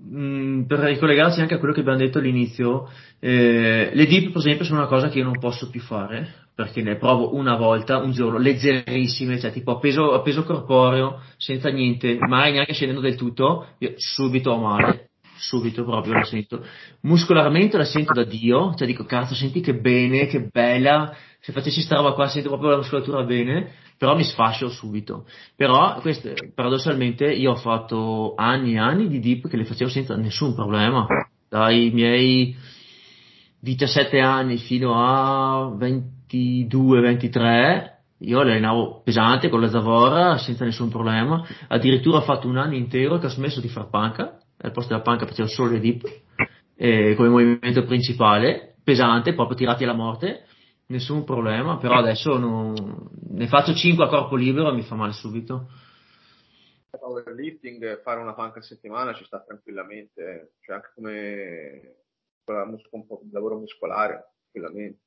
S1: mm, per ricollegarsi anche a quello che abbiamo detto all'inizio, eh, le dip per esempio sono una cosa che io non posso più fare perché ne provo una volta, un giorno, leggerissime, cioè tipo a peso, a peso corporeo, senza niente, mai neanche scendendo del tutto, io subito ho male, subito proprio la sento. Muscolarmente la sento da Dio, cioè dico cazzo, senti che bene, che bella, se facessi sta roba qua sento proprio la muscolatura bene, però mi sfascio subito. Però questo, paradossalmente io ho fatto anni e anni di dip che le facevo senza nessun problema, dai miei 17 anni fino a 22-23 io allenavo pesante con la Zavora senza nessun problema, addirittura ho fatto un anno intero che ho smesso di far panca, al posto della panca facevo solo le dip eh, come movimento principale, pesante, proprio tirati alla morte nessun problema, però adesso non... ne faccio 5 a corpo libero e mi fa male subito.
S2: Powerlifting, fare una panca a settimana ci sta tranquillamente, cioè anche come lavoro muscolare, tranquillamente.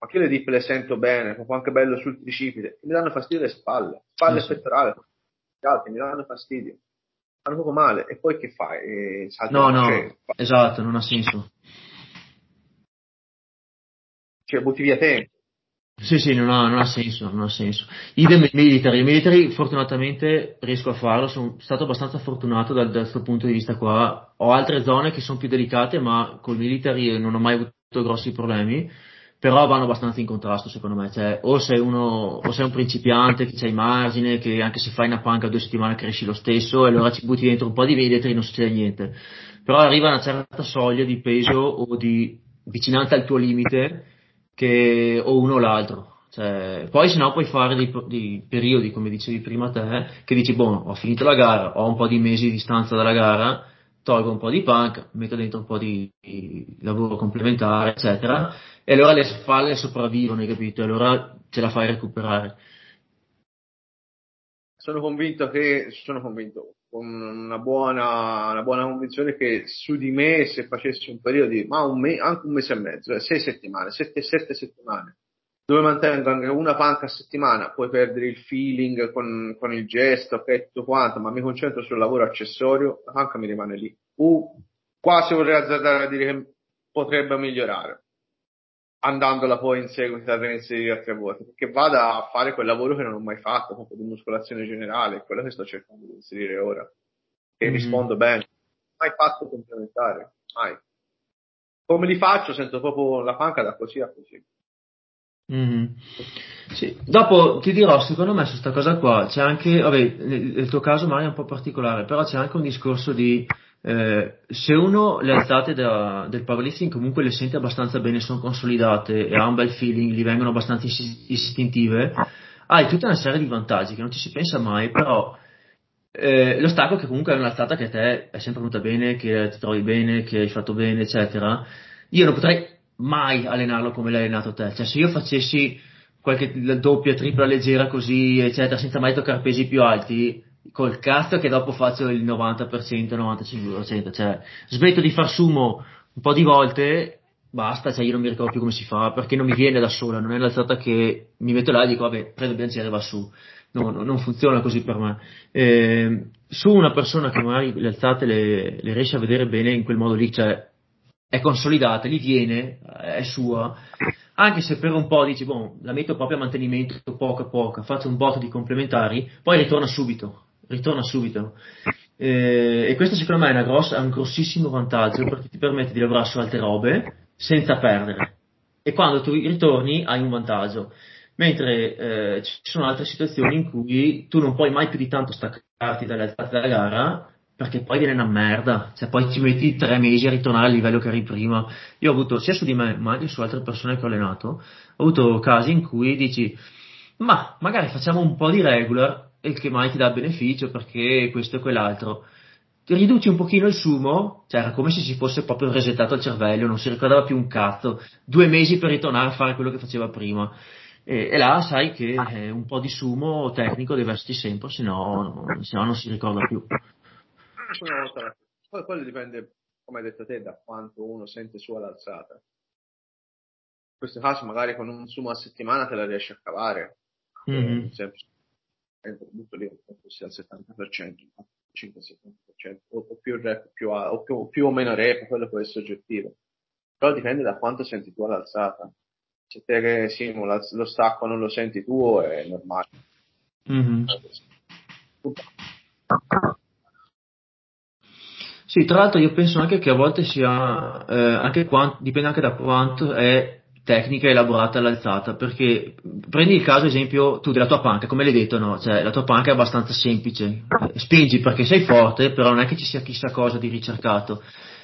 S2: Ma che le dip le sento bene, proprio anche bello sul tricipite, mi danno fastidio le spalle, spalle sì, pettorale, gli altri mi danno fastidio, fanno proprio male, e poi che fai? Eh,
S1: no, no, cioè, esatto, non ha senso
S2: cioè butti via tempo.
S1: Sì, sì, non ha, non ha senso, non ha senso. Idem il military. Il military fortunatamente riesco a farlo, sono stato abbastanza fortunato dal suo punto di vista qua. Ho altre zone che sono più delicate, ma col military non ho mai avuto grossi problemi. Però vanno abbastanza in contrasto secondo me. Cioè, o sei uno, o sei un principiante che c'hai margine, che anche se fai una panca due settimane cresci lo stesso, e allora ci butti dentro un po' di military e non succede niente. Però arriva una certa soglia di peso o di vicinanza al tuo limite che o uno o l'altro. Cioè, poi se no puoi fare dei, dei, periodi, come dicevi prima te, che dici, boh, ho finito la gara, ho un po' di mesi di distanza dalla gara, tolgo un po' di punk, metto dentro un po' di, di lavoro complementare, eccetera, e allora le spalle sopravvivono, hai capito? E allora ce la fai recuperare.
S2: Sono convinto che, sono convinto, con una buona, una buona convinzione che su di me se facessi un periodo di, ma un me, anche un mese e mezzo, eh, sei settimane, sette, sette settimane, dove mantengo anche una panca a settimana, puoi perdere il feeling con, con il gesto, ok, tutto quanto, ma mi concentro sul lavoro accessorio, la panca mi rimane lì. Uh, quasi vorrei azzardare a dire che potrebbe migliorare andandola poi in seguito a reinserire a tre volte, perché vada a fare quel lavoro che non ho mai fatto, proprio di muscolazione generale, quello che sto cercando di inserire ora. E mm-hmm. rispondo bene. Mai fatto complementare, mai. Come li faccio? Sento proprio la panca da così a così.
S1: Mm-hmm. Sì. Dopo ti dirò, secondo me su questa cosa qua c'è anche, vabbè, nel tuo caso magari è un po' particolare, però c'è anche un discorso di eh, se uno le alzate da, del powerlifting comunque le sente abbastanza bene, sono consolidate e ha un bel feeling, gli vengono abbastanza istintive, hai tutta una serie di vantaggi che non ci si pensa mai, però eh, stacco che comunque è un'alzata che a te è sempre venuta bene, che ti trovi bene, che hai fatto bene, eccetera. Io non potrei mai allenarlo come l'hai allenato te, cioè se io facessi qualche doppia, tripla leggera così, eccetera, senza mai toccare pesi più alti, col cazzo che dopo faccio il 90%, 95%, cioè smetto di far sumo un po' di volte, basta, cioè io non mi ricordo più come si fa, perché non mi viene da sola, non è l'alzata che mi metto là e dico vabbè, prendo il bilanciere e va su. No, no, non funziona così per me. Eh, su una persona che magari le alzate le, le riesce a vedere bene in quel modo lì, cioè è consolidata, gli viene, è sua, anche se per un po' dici, boh, la metto proprio a mantenimento poco a poco, faccio un botto di complementari, poi ritorna subito, ritorna subito. Eh, e questo secondo me è, grossa, è, un grossissimo vantaggio perché ti permette di lavorare su altre robe senza perdere. E quando tu ritorni hai un vantaggio. Mentre eh, ci sono altre situazioni in cui tu non puoi mai più di tanto staccarti dalle alzate della gara perché poi viene una merda, cioè poi ci metti tre mesi a ritornare al livello che eri prima. Io ho avuto, sia su di me, ma anche su altre persone che ho allenato, ho avuto casi in cui dici, ma magari facciamo un po' di regular e che mai ti dà beneficio perché questo e quell'altro. Ti riduci un pochino il sumo, cioè era come se si fosse proprio resettato il cervello, non si ricordava più un cazzo, due mesi per ritornare a fare quello che faceva prima. E, e là sai che eh, un po' di sumo tecnico deve esserci sempre, se no, non si ricorda più.
S2: Poi quello dipende, come hai detto te, da quanto uno sente su all'alzata. In questo caso magari con un sumo a settimana te la riesci a cavare. Mm-hmm. Sempre il prodotto lì sia al 70%, 5-70%, o, o, più rep, più, o, più, più, o meno rep, quello può essere soggettivo. Però dipende da quanto senti tu all'alzata. Se te che simula lo stacco non lo senti tu è normale. Mm-hmm.
S1: Sì, tra l'altro io penso anche che a volte sia, eh, anche quanto, dipende anche da quanto è tecnica elaborata all'alzata, perché prendi il caso esempio tu della tua panca, come l'hai detto, no? Cioè, la tua panca è abbastanza semplice, spingi perché sei forte, però non è che ci sia chissà cosa di ricercato.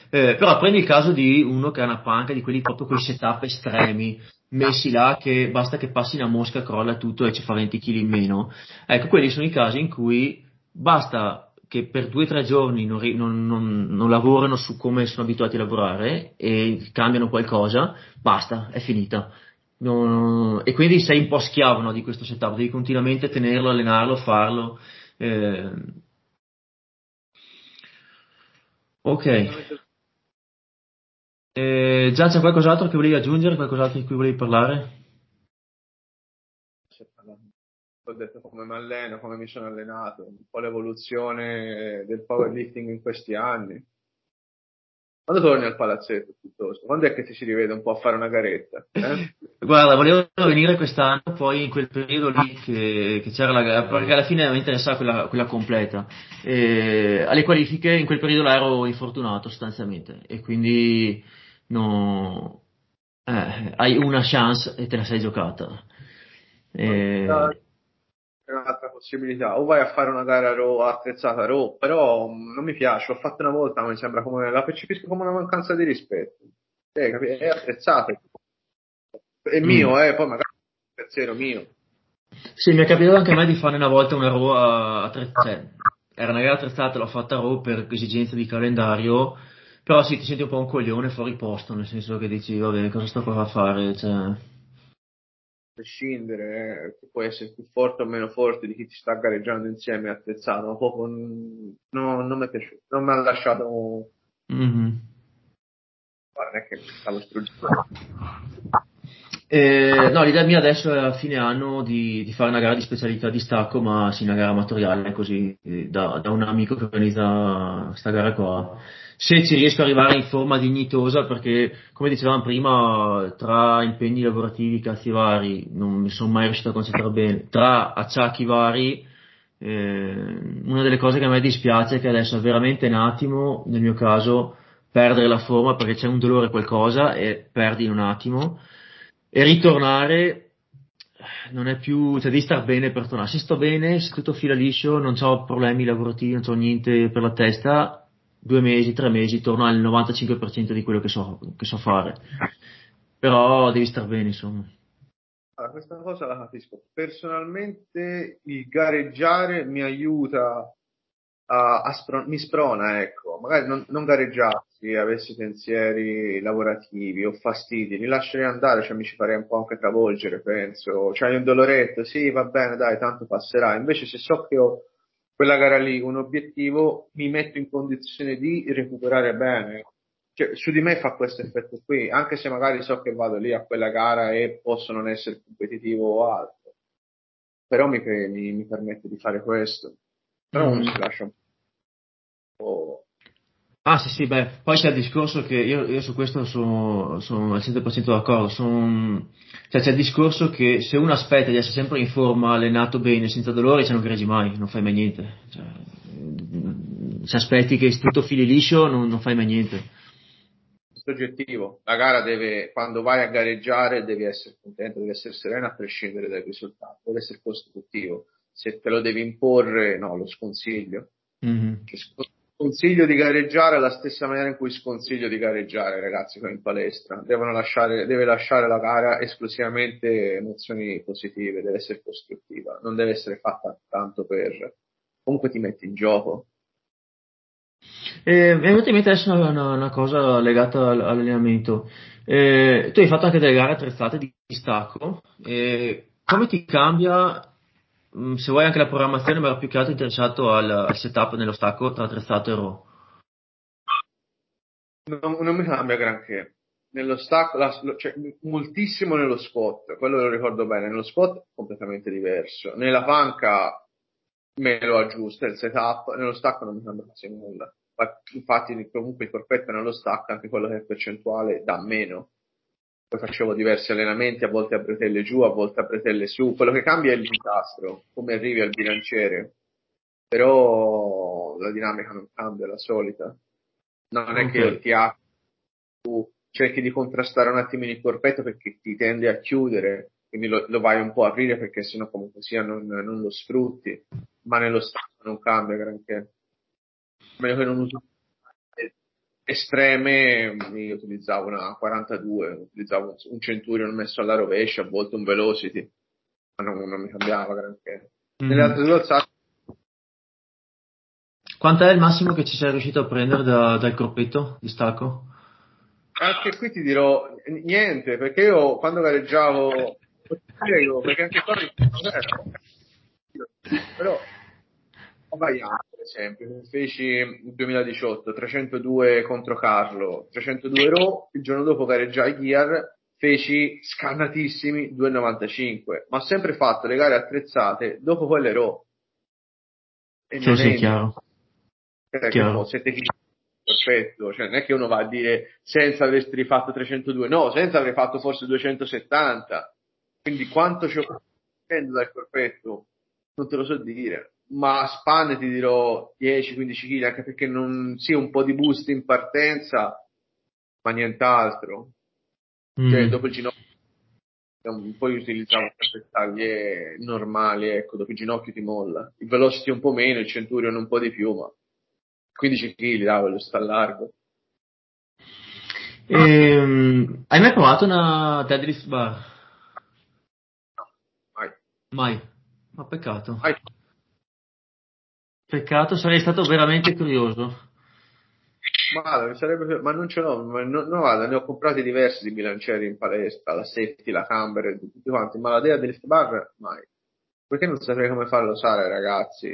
S1: Eh, però prendi il caso di uno che ha una panca di quelli proprio con i setup estremi, messi là che basta che passi una mosca, crolla tutto e ci fa 20 kg in meno. Ecco, quelli sono i casi in cui basta che per due o tre giorni non, non, non, non, lavorano su come sono abituati a lavorare e cambiano qualcosa, basta, è finita. e quindi sei un po' schiavo no, di questo setup, devi continuamente tenerlo, allenarlo, farlo. Eh. Ok. Eh, già c'è qualcos'altro che volevi aggiungere, qualcos'altro di cui volevi parlare?
S2: Ho detto come mi alleno, come mi sono allenato, un po' l'evoluzione del powerlifting in questi anni. Quando torni al palazzetto piuttosto? Quando è che ti si rivede un po' a fare una garetta? Eh?
S1: Guarda, volevo venire quest'anno, poi in quel periodo lì che, che c'era la gara, perché alla fine mi interessava quella, quella completa. E alle qualifiche in quel periodo ero infortunato sostanzialmente e quindi no, eh, hai una chance e te la sei giocata.
S2: E... È un'altra possibilità, o vai a fare una gara raw attrezzata a raw, però non mi piace, l'ho fatta una volta, ma mi sembra come la percepisco come una mancanza di rispetto. Eh, è attrezzata, è mio, mm. eh, poi magari è un pensiero mio.
S1: Sì, mi è capitato anche a me di fare una volta una RAW a, tre, cioè, era una gara attrezzata, l'ho fatta RAW per esigenze di calendario, però sì, ti senti un po' un coglione fuori posto, nel senso che dici, vabbè, cosa sto qua a fare, cioè... A
S2: prescindere, eh, puoi essere più forte o meno forte di chi ti sta gareggiando insieme attrezzato, ma proprio no, non mi è piaciuto, non mi ha lasciato... Mm-hmm. Guarda, è che stavo struggendo.
S1: Eh, no, l'idea mia adesso è a fine anno di, di, fare una gara di specialità di stacco, ma sì, una gara amatoriale, così, eh, da, da, un amico che organizza questa gara qua. Se ci riesco ad arrivare in forma dignitosa, perché, come dicevamo prima, tra impegni lavorativi, cazzi vari, non mi sono mai riuscito a concentrare bene, tra acciacchi vari, eh, una delle cose che a me dispiace è che adesso è veramente un attimo, nel mio caso, perdere la forma perché c'è un dolore qualcosa e perdi in un attimo e ritornare non è più, cioè devi star bene per tornare. Se sto bene, se tutto fila liscio, non ho problemi lavorativi, non ho niente per la testa, due mesi, tre mesi, torno al 95% di quello che so, che so fare. Però devi star bene, insomma.
S2: Allora, questa cosa la capisco. Personalmente il gareggiare mi aiuta a, a spron- mi sprona, ecco. Magari non, non gareggiare se avessi pensieri lavorativi o fastidi, li lascerei andare, cioè mi ci farei un po' anche travolgere, penso. C'hai un doloretto, sì, va bene, dai, tanto passerà. Invece se so che ho quella gara lì, un obiettivo, mi metto in condizione di recuperare bene. Cioè, su di me fa questo effetto qui, anche se magari so che vado lì a quella gara e posso non essere competitivo o altro. Però mi, mi, mi permette di fare questo. Però mm. uno si lascia un po'
S1: Ah sì sì, beh, poi c'è il discorso che io, io su questo sono, sono, al 100% d'accordo, sono, cioè c'è il discorso che se uno aspetta di essere sempre in forma, allenato bene, senza dolori, cioè non gareggi mai, non fai mai niente. Cioè, se aspetti che tutto fili liscio, non, non fai mai niente.
S2: Soggettivo, la gara deve, quando vai a gareggiare devi essere contento, devi essere sereno a prescindere dal risultato, deve essere costruttivo. Se te lo devi imporre, no, lo sconsiglio. Mm-hmm. Consiglio di gareggiare alla stessa maniera in cui sconsiglio di gareggiare ragazzi in palestra. Devono lasciare, deve lasciare la gara esclusivamente emozioni positive, deve essere costruttiva, non deve essere fatta tanto per... Comunque ti metti in gioco.
S1: Eh, mi è venuta in mente adesso una, una, cosa legata all'allenamento. Eh, tu hai fatto anche delle gare attrezzate di stacco. Eh, come ti cambia se vuoi anche la programmazione, ma ero più che altro interessato al, al setup nello stacco tra attrezzato e RAW.
S2: Non, non, mi cambia granché. Nello stacco, la, cioè, moltissimo nello spot, quello lo ricordo bene. Nello spot completamente diverso. Nella panca me lo aggiusta il setup, nello stacco non mi cambia quasi nulla. Infatti, comunque il corpetto nello stacco, anche quello che è percentuale, dà meno poi facevo diversi allenamenti, a volte a bretelle giù, a volte a bretelle su, quello che cambia è il incastro, come arrivi al bilanciere, però la dinamica non cambia, la solita. Non okay. è che ti apri, tu cerchi di contrastare un attimino il corpetto perché ti tende a chiudere, quindi lo, lo vai un po' a aprire perché sennò comunque sia non, non lo sfrutti, ma nello stato non cambia granché. Meglio che non uso estreme io utilizzavo una 42, utilizzavo un Centurion messo alla rovescia, a volte un Velocity, ma non, non mi cambiava granché. Mm. Nelle altre due alzate
S1: Quanto è il massimo che ci sei riuscito a prendere da, dal corpetto di stacco?
S2: Anche qui ti dirò niente, perché io quando gareggiavo, perché anche qua però Bayern, per esempio, feci nel 2018 302 contro Carlo, 302 Raw, il giorno dopo gareggiai Gear, feci scannatissimi 2,95, ma ho sempre fatto le gare attrezzate dopo quelle Raw.
S1: E sì, sì, chiaro.
S2: Cioè, chiaro. 7 kg corpetto, cioè non è che uno va a dire senza avresti rifatto 302, no, senza avrei fatto forse 270, quindi quanto ci ho dal corpetto non te lo so dire, ma a spanne ti dirò 10-15 kg, anche perché non sì, un po' di boost in partenza, ma nient'altro. Mm. Cioè, dopo il ginocchio poi utilizzavo queste taglie normali, ecco, dopo il ginocchio ti molla. Il velocity un po' meno, il centurion un po' di più, ma 15 kg, lo sta largo.
S1: Ehm, hai mai provato una deadlift bar?
S2: No, mai.
S1: Mai? Ma peccato.
S2: Mai.
S1: Peccato, sarei stato veramente curioso.
S2: Ma, sarebbe, ma non ce l'ho, ma no, no, guarda, ne ho comprati diversi di bilancieri in palestra, la safety, la camber, tutti quanti, ma la dea del bar mai. Perché non saprei come farlo usare, ragazzi?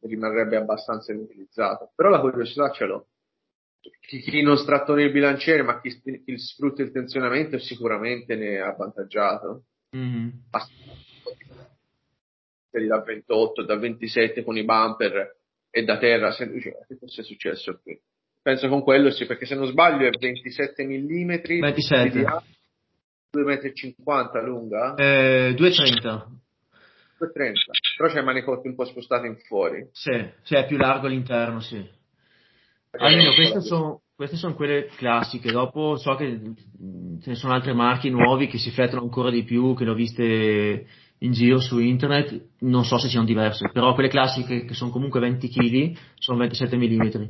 S2: rimarrebbe abbastanza inutilizzato. Però la curiosità ce l'ho. Chi, chi non strattona il bilanciere, ma chi, chi, sfrutta il tensionamento sicuramente ne è avvantaggiato. Mm-hmm. Da 28, da 27 con i bumper e da terra, se, cioè, che è successo qui? Penso con quello sì, perché se non sbaglio è 27 mm
S1: 27
S2: 2,50 m lunga?
S1: Eh, 2,30
S2: 2,30 però c'è i manicotti un po' spostati in fuori.
S1: Sì, sì è più largo all'interno sì. Almeno queste sono, queste sono quelle classiche. Dopo so che ce ne sono altre marchi nuovi che si effettuano ancora di più che le ho viste in giro su internet, non so se siano diverse, però quelle classiche che sono comunque 20 kg sono 27 mm.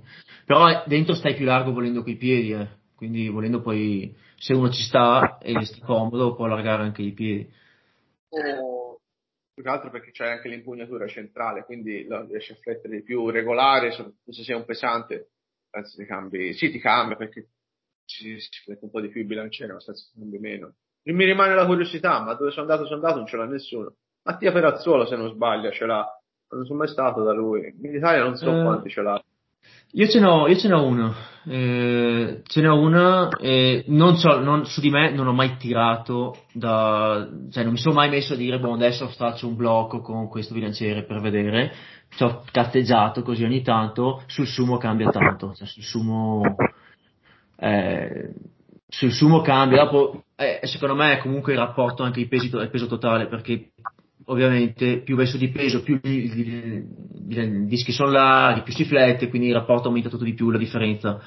S1: Però dentro stai più largo volendo coi piedi, eh. quindi volendo poi, se uno ci sta e sta comodo, può allargare anche i piedi.
S2: Più che altro perché c'è anche l'impugnatura centrale, quindi riesci a flettere di più regolare, se sei un pesante, penso ti cambi, sì ti cambia perché si, si flette un po' di più il bilanciere, ma senza cambi meno. Mi rimane la curiosità, ma dove sono andato, sono andato, non ce l'ha nessuno. Mattia Perazzuolo, se non sbaglio, ce l'ha. Non sono mai stato da lui. In Italia non so eh, quanti ce l'ha.
S1: Io ce n'ho, io ce n'ho uno. Eh, ce n'ho una. Eh, non so, non, su di me non ho mai tirato da. Cioè, non mi sono mai messo a dire, boh, adesso faccio un blocco con questo bilanciere per vedere. Ci ho catteggiato così ogni tanto. Sul sumo cambia tanto. Cioè, sul sumo. Eh, sul sumo cambia, dopo eh, secondo me è comunque il rapporto anche il peso, totale, perché ovviamente più vai su di peso, più i dischi sono larghi, più si flette, quindi il rapporto aumenta tutto di più, la differenza.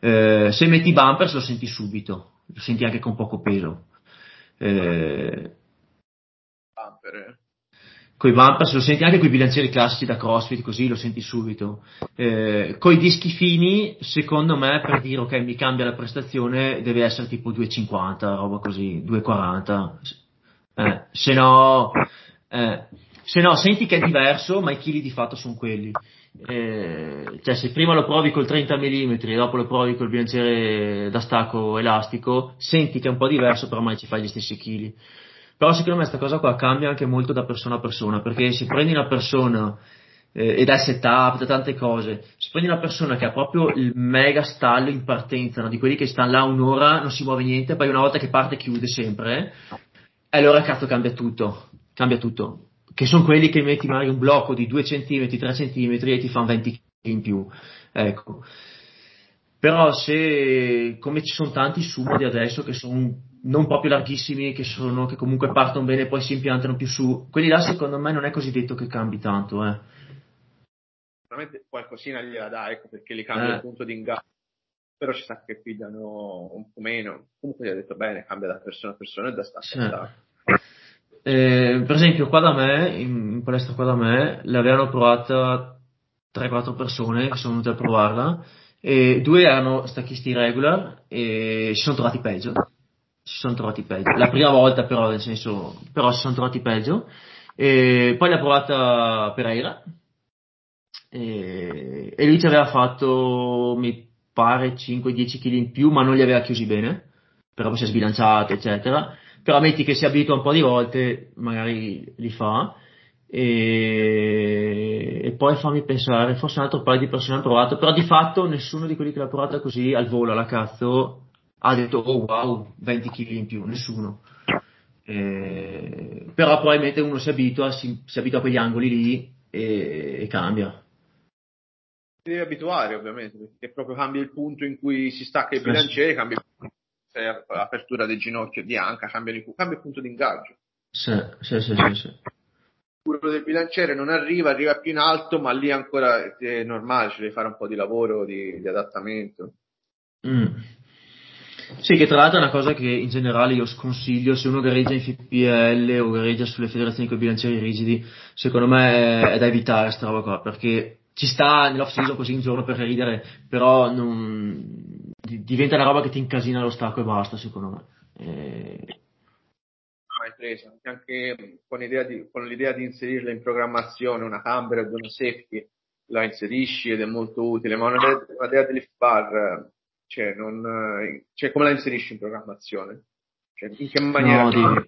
S1: Eh, se metti bumper lo senti subito, lo senti anche con poco peso. Eh,
S2: eh
S1: con i bumper, se lo senti anche con i bilancieri classici da CrossFit, così lo senti subito. Eh, con i dischi fini, secondo me, per dire ok, mi cambia la prestazione, deve essere tipo 2,50, roba così, 2,40. Eh, se no, eh, se no, senti che è diverso, ma i chili di fatto sono quelli. Eh, cioè, se prima lo provi col 30 mm e dopo lo provi col bilanciere da stacco elastico, senti che è un po' diverso, però mai ci fai gli stessi chili. Però secondo me questa cosa qua cambia anche molto da persona a persona, perché se prendi una persona eh, e dal setup, da tante cose, se prendi una persona che ha proprio il mega stallo in partenza, no? di quelli che stanno là un'ora, non si muove niente, poi una volta che parte chiude sempre, eh? allora cazzo cambia tutto, cambia tutto. Che sono quelli che metti magari un blocco di 2 cm, 3 cm e ti fanno 20 kg in più. Ecco. Però se, come ci sono tanti sumo di adesso che sono non proprio larghissimi, che, sono, che comunque partono bene e poi si impiantano più su, quelli là secondo me non è così detto che cambi tanto. Eh.
S2: Sicuramente qualcosina gliela dà, ecco, perché li cambia eh. il punto di ingaggio, però ci sa che pigliano un po' meno. Comunque gli ha detto bene, cambia da persona a persona e da stato sì.
S1: Eh, per esempio, qua da me, in, in palestra qua da me, l'avevano provata 3-4 persone che sono venute a provarla e due erano stacchisti regular e si sono trovati peggio. Si sono trovati peggio. La prima volta però, nel senso, però si sono trovati peggio. E poi l'ha provata Pereira e, e lui ci aveva fatto, mi pare, 5-10 kg in più, ma non li aveva chiusi bene, però si è sbilanciato, eccetera. Però metti che si abitua un po' di volte, magari li fa e, e, poi fammi pensare, forse un altro paio di persone hanno provato, però di fatto nessuno di quelli che l'ha provata così al volo, alla cazzo, ha detto oh wow, 20 kg in più, nessuno. E, però probabilmente uno si abitua, si, si abitua a quegli angoli lì e, e cambia.
S2: ti devi abituare ovviamente, perché proprio cambia il punto in cui si stacca il bilanciere, cambia l'apertura del ginocchio di anca, cambia il, cambia il punto di ingaggio.
S1: Sì, sì, sì, sì, sì.
S2: Il del bilanciere non arriva, arriva più in alto, ma lì ancora è normale, ci devi fare un po' di lavoro, di, di adattamento.
S1: Mm. Sì, che tra l'altro è una cosa che in generale io sconsiglio se uno gareggia in FPL o gareggia sulle federazioni con i bilancieri rigidi, secondo me è, è da evitare sta roba qua, perché ci sta nell'off season così un giorno per ridere, però non, diventa una roba che ti incasina lo stacco e basta, secondo me. E...
S2: Presa. Anche con l'idea, di, con l'idea di inserirla in programmazione, una camera una safety, la inserisci ed è molto utile, ma una, una idea dell'if bar, cioè, non, cioè, come la inserisci in programmazione? Cioè, in che maniera?
S1: No,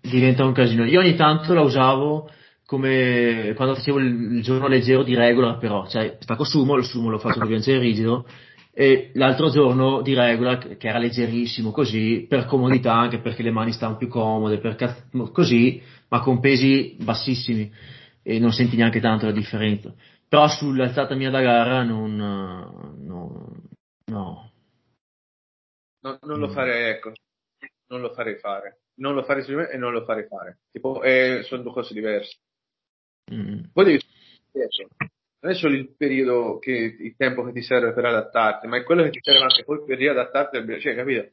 S1: diventa un casino. Io ogni tanto la usavo come quando facevo il, giorno leggero di regola, però, cioè stacco sumo, il sumo lo faccio con bilanciere rigido, e l'altro giorno di regola, che era leggerissimo così, per comodità, anche perché le mani stavano più comode, per così, ma con pesi bassissimi, e non senti neanche tanto la differenza. Però sull'alzata mia da gara non, no,
S2: no. no non lo farei, ecco, non lo farei fare. Non lo farei e non lo farei fare. Tipo, eh, sono due cose diverse. Mm. Poi devi non è solo il periodo che il tempo che ti serve per adattarti, ma è quello che ti serve anche poi per riadattarti al cioè, capito?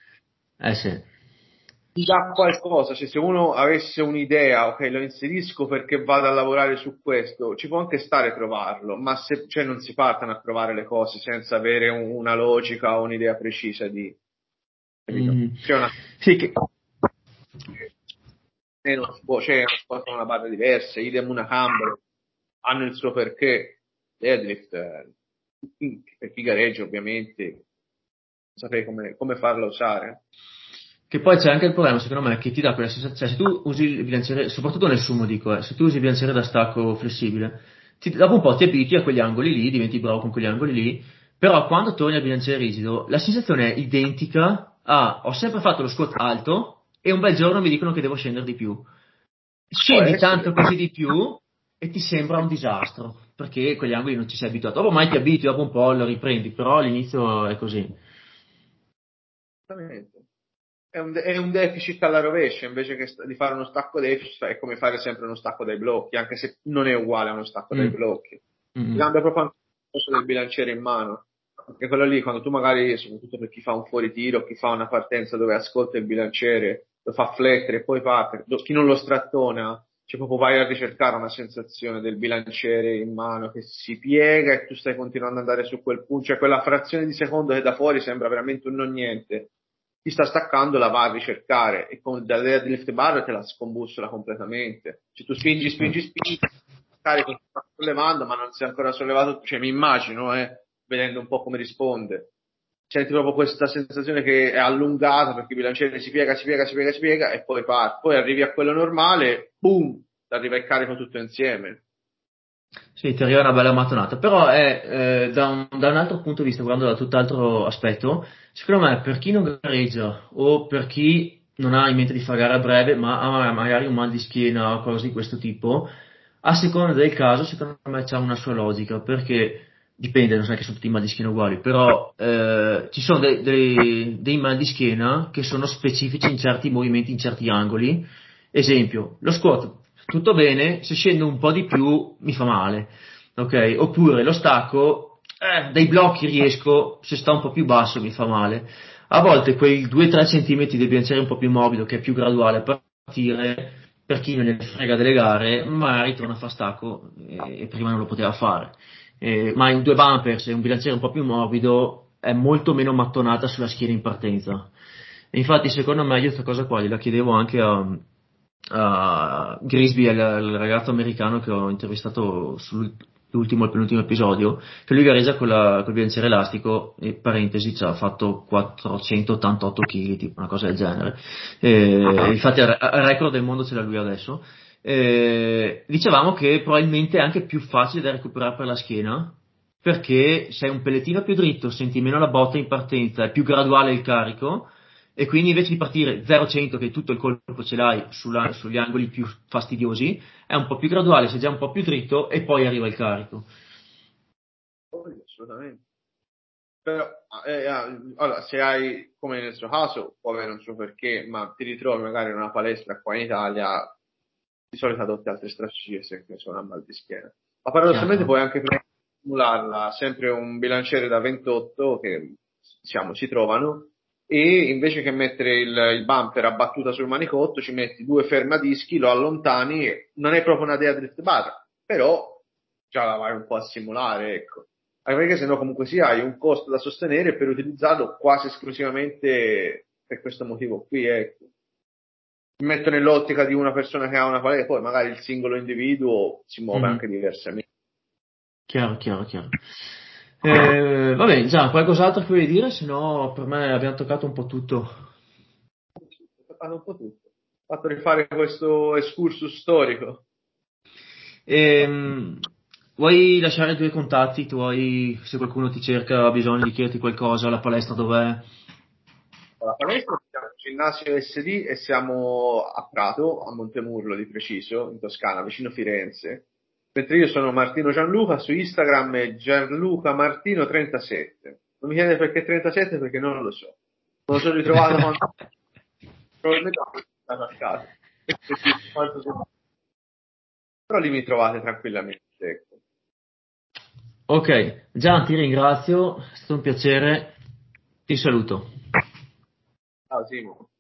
S1: Eh sì.
S2: Ti dà qualcosa, cioè se uno avesse un'idea, ok, lo inserisco perché vado a lavorare su questo, ci può anche stare provarlo, ma se cioè, non si partono a provare le cose senza avere un, una logica o un'idea precisa di...
S1: Mm. C'è una... Sì, che
S2: e non si può, cioè non una barra diversa, idem una camber, hanno il suo perché. Deadlift, eh, per chi gareggia ovviamente, saprei come, come farla usare.
S1: Che poi c'è anche il problema, secondo me, che ti dà quella sensazione, cioè se tu usi il bilanciere, soprattutto nel sumo dico, eh, se tu usi il bilanciere da stacco flessibile, ti, dopo un po' ti abitui a quegli angoli lì, diventi bravo con quegli angoli lì, però quando torni al bilanciere rigido, la sensazione è identica a ho sempre fatto lo squat alto, e un bel giorno mi dicono che devo scendere di più. Scendi tanto così di più e ti sembra un disastro, perché quegli angoli non ci sei abituato. Dopo mai ti abitui, dopo un po' lo riprendi, però all'inizio è così.
S2: Esattamente. È un, è un deficit alla rovescia, invece che di fare uno stacco deficit è come fare sempre uno stacco dai blocchi, anche se non è uguale a uno stacco mm. dai blocchi. Mm. Cambia proprio anche il del bilanciere in mano. Perché quello lì, quando tu magari, soprattutto per chi fa un fuoritiro, chi fa una partenza dove ascolta il bilanciere, lo fa flettere e poi parte, chi non lo strattona, cioè proprio vai a ricercare una sensazione del bilanciere in mano che si piega e tu stai continuando ad andare su quel punto, cioè quella frazione di secondo che da fuori sembra veramente un non niente, chi sta staccando la va a ricercare e con l'idea di lift bar te la scombussola completamente. Cioè tu spingi, spingi, spingi, carico sta sollevando ma non si è ancora sollevato, cioè mi immagino, eh, vedendo un po' come risponde senti proprio questa sensazione che è allungata perché il bilanciere si piega, si piega, si piega, si piega e poi parte. Poi arrivi a quello normale, boom, arriva il carico tutto insieme.
S1: Sì, ti arriva una bella mattonata, però è eh, da, un, da, un, altro punto di vista, guardando da tutt'altro aspetto, secondo me per chi non gareggia o per chi non ha in mente di fare gara a breve, ma ha magari un mal di schiena o cose di questo tipo, a seconda del caso, secondo me c'è una sua logica, perché dipende, non so che sono tutti i mal di schiena uguali, però eh, ci sono dei, dei, dei mal di schiena che sono specifici in certi movimenti, in certi angoli. Esempio, lo squat, tutto bene, se scendo un po' di più mi fa male, ok? Oppure lo stacco, eh, dai blocchi riesco, se sta un po' più basso mi fa male. A volte quei 2-3 cm del bilanciere un po' più morbido, che è più graduale a partire, per chi non ne frega delle gare, magari torna a fare stacco e, e prima non lo poteva fare eh, ma in due bumpers e un bilanciere un po' più morbido è molto meno mattonata sulla schiena in partenza. E infatti, secondo me, questa cosa qua gliela chiedevo anche a, a Grisby, il, ragazzo americano che ho intervistato sull'ultimo e penultimo episodio, che lui gareggia con, la, col bilanciere elastico, e parentesi, ci ha fatto 488 kg, tipo una cosa del genere. E, infatti, il record del mondo ce l'ha lui adesso eh, dicevamo che probabilmente è anche più facile da recuperare per la schiena perché sei un pellettino più dritto, senti meno la botta in partenza, è più graduale il carico e quindi invece di partire 0-100 che tutto il colpo ce l'hai sulla, sugli angoli più fastidiosi, è un po' più graduale, sei già un po' più dritto e poi arriva il carico.
S2: assolutamente. Però, eh, eh, allora, se hai, come nel suo caso, può avere un suo perché, ma ti ritrovi magari in una palestra qua in Italia, di solito adotti altre strategie se sono a mal di schiena. Ma paradossalmente puoi anche simularla, sempre un bilanciere da 28 che diciamo, si trovano, e invece che mettere il, il bumper a battuta sul manicotto, ci metti due fermadischi, lo allontani, non è proprio una dea drift bar, però già la vai un po' a simulare, ecco anche perché sennò comunque sia hai un costo da sostenere per utilizzarlo quasi esclusivamente per questo motivo qui. Ecco. Mi metto nell'ottica di una persona che ha una palestra, poi magari il singolo individuo si muove mm. anche diversamente.
S1: Chiaro, chiaro, chiaro. Eh, va bene, già, qualcos'altro che vuoi dire? Se no, per me abbiamo toccato un po' tutto.
S2: Toccato un po' tutto. Fatto rifare questo excursus storico.
S1: Ehm, Vuoi lasciare i tuoi contatti tuoi, se qualcuno ti cerca, ha bisogno di chiederti qualcosa, la palestra dov'è?
S2: La palestra siamo ginnasio SD e siamo a Prato, a Montemurlo di preciso, in Toscana, vicino Firenze. Mentre io sono Martino Gianluca, su Instagram è Gianluca Martino 37. Non mi chiedete perché 37 perché non lo so. Non lo sono ritrovato quando... probabilmente ho a casa. Però lì mi trovate tranquillamente. Ecco.
S1: Ok, Gian ti ringrazio, è stato un piacere, ti saluto.
S2: Ciao Simo.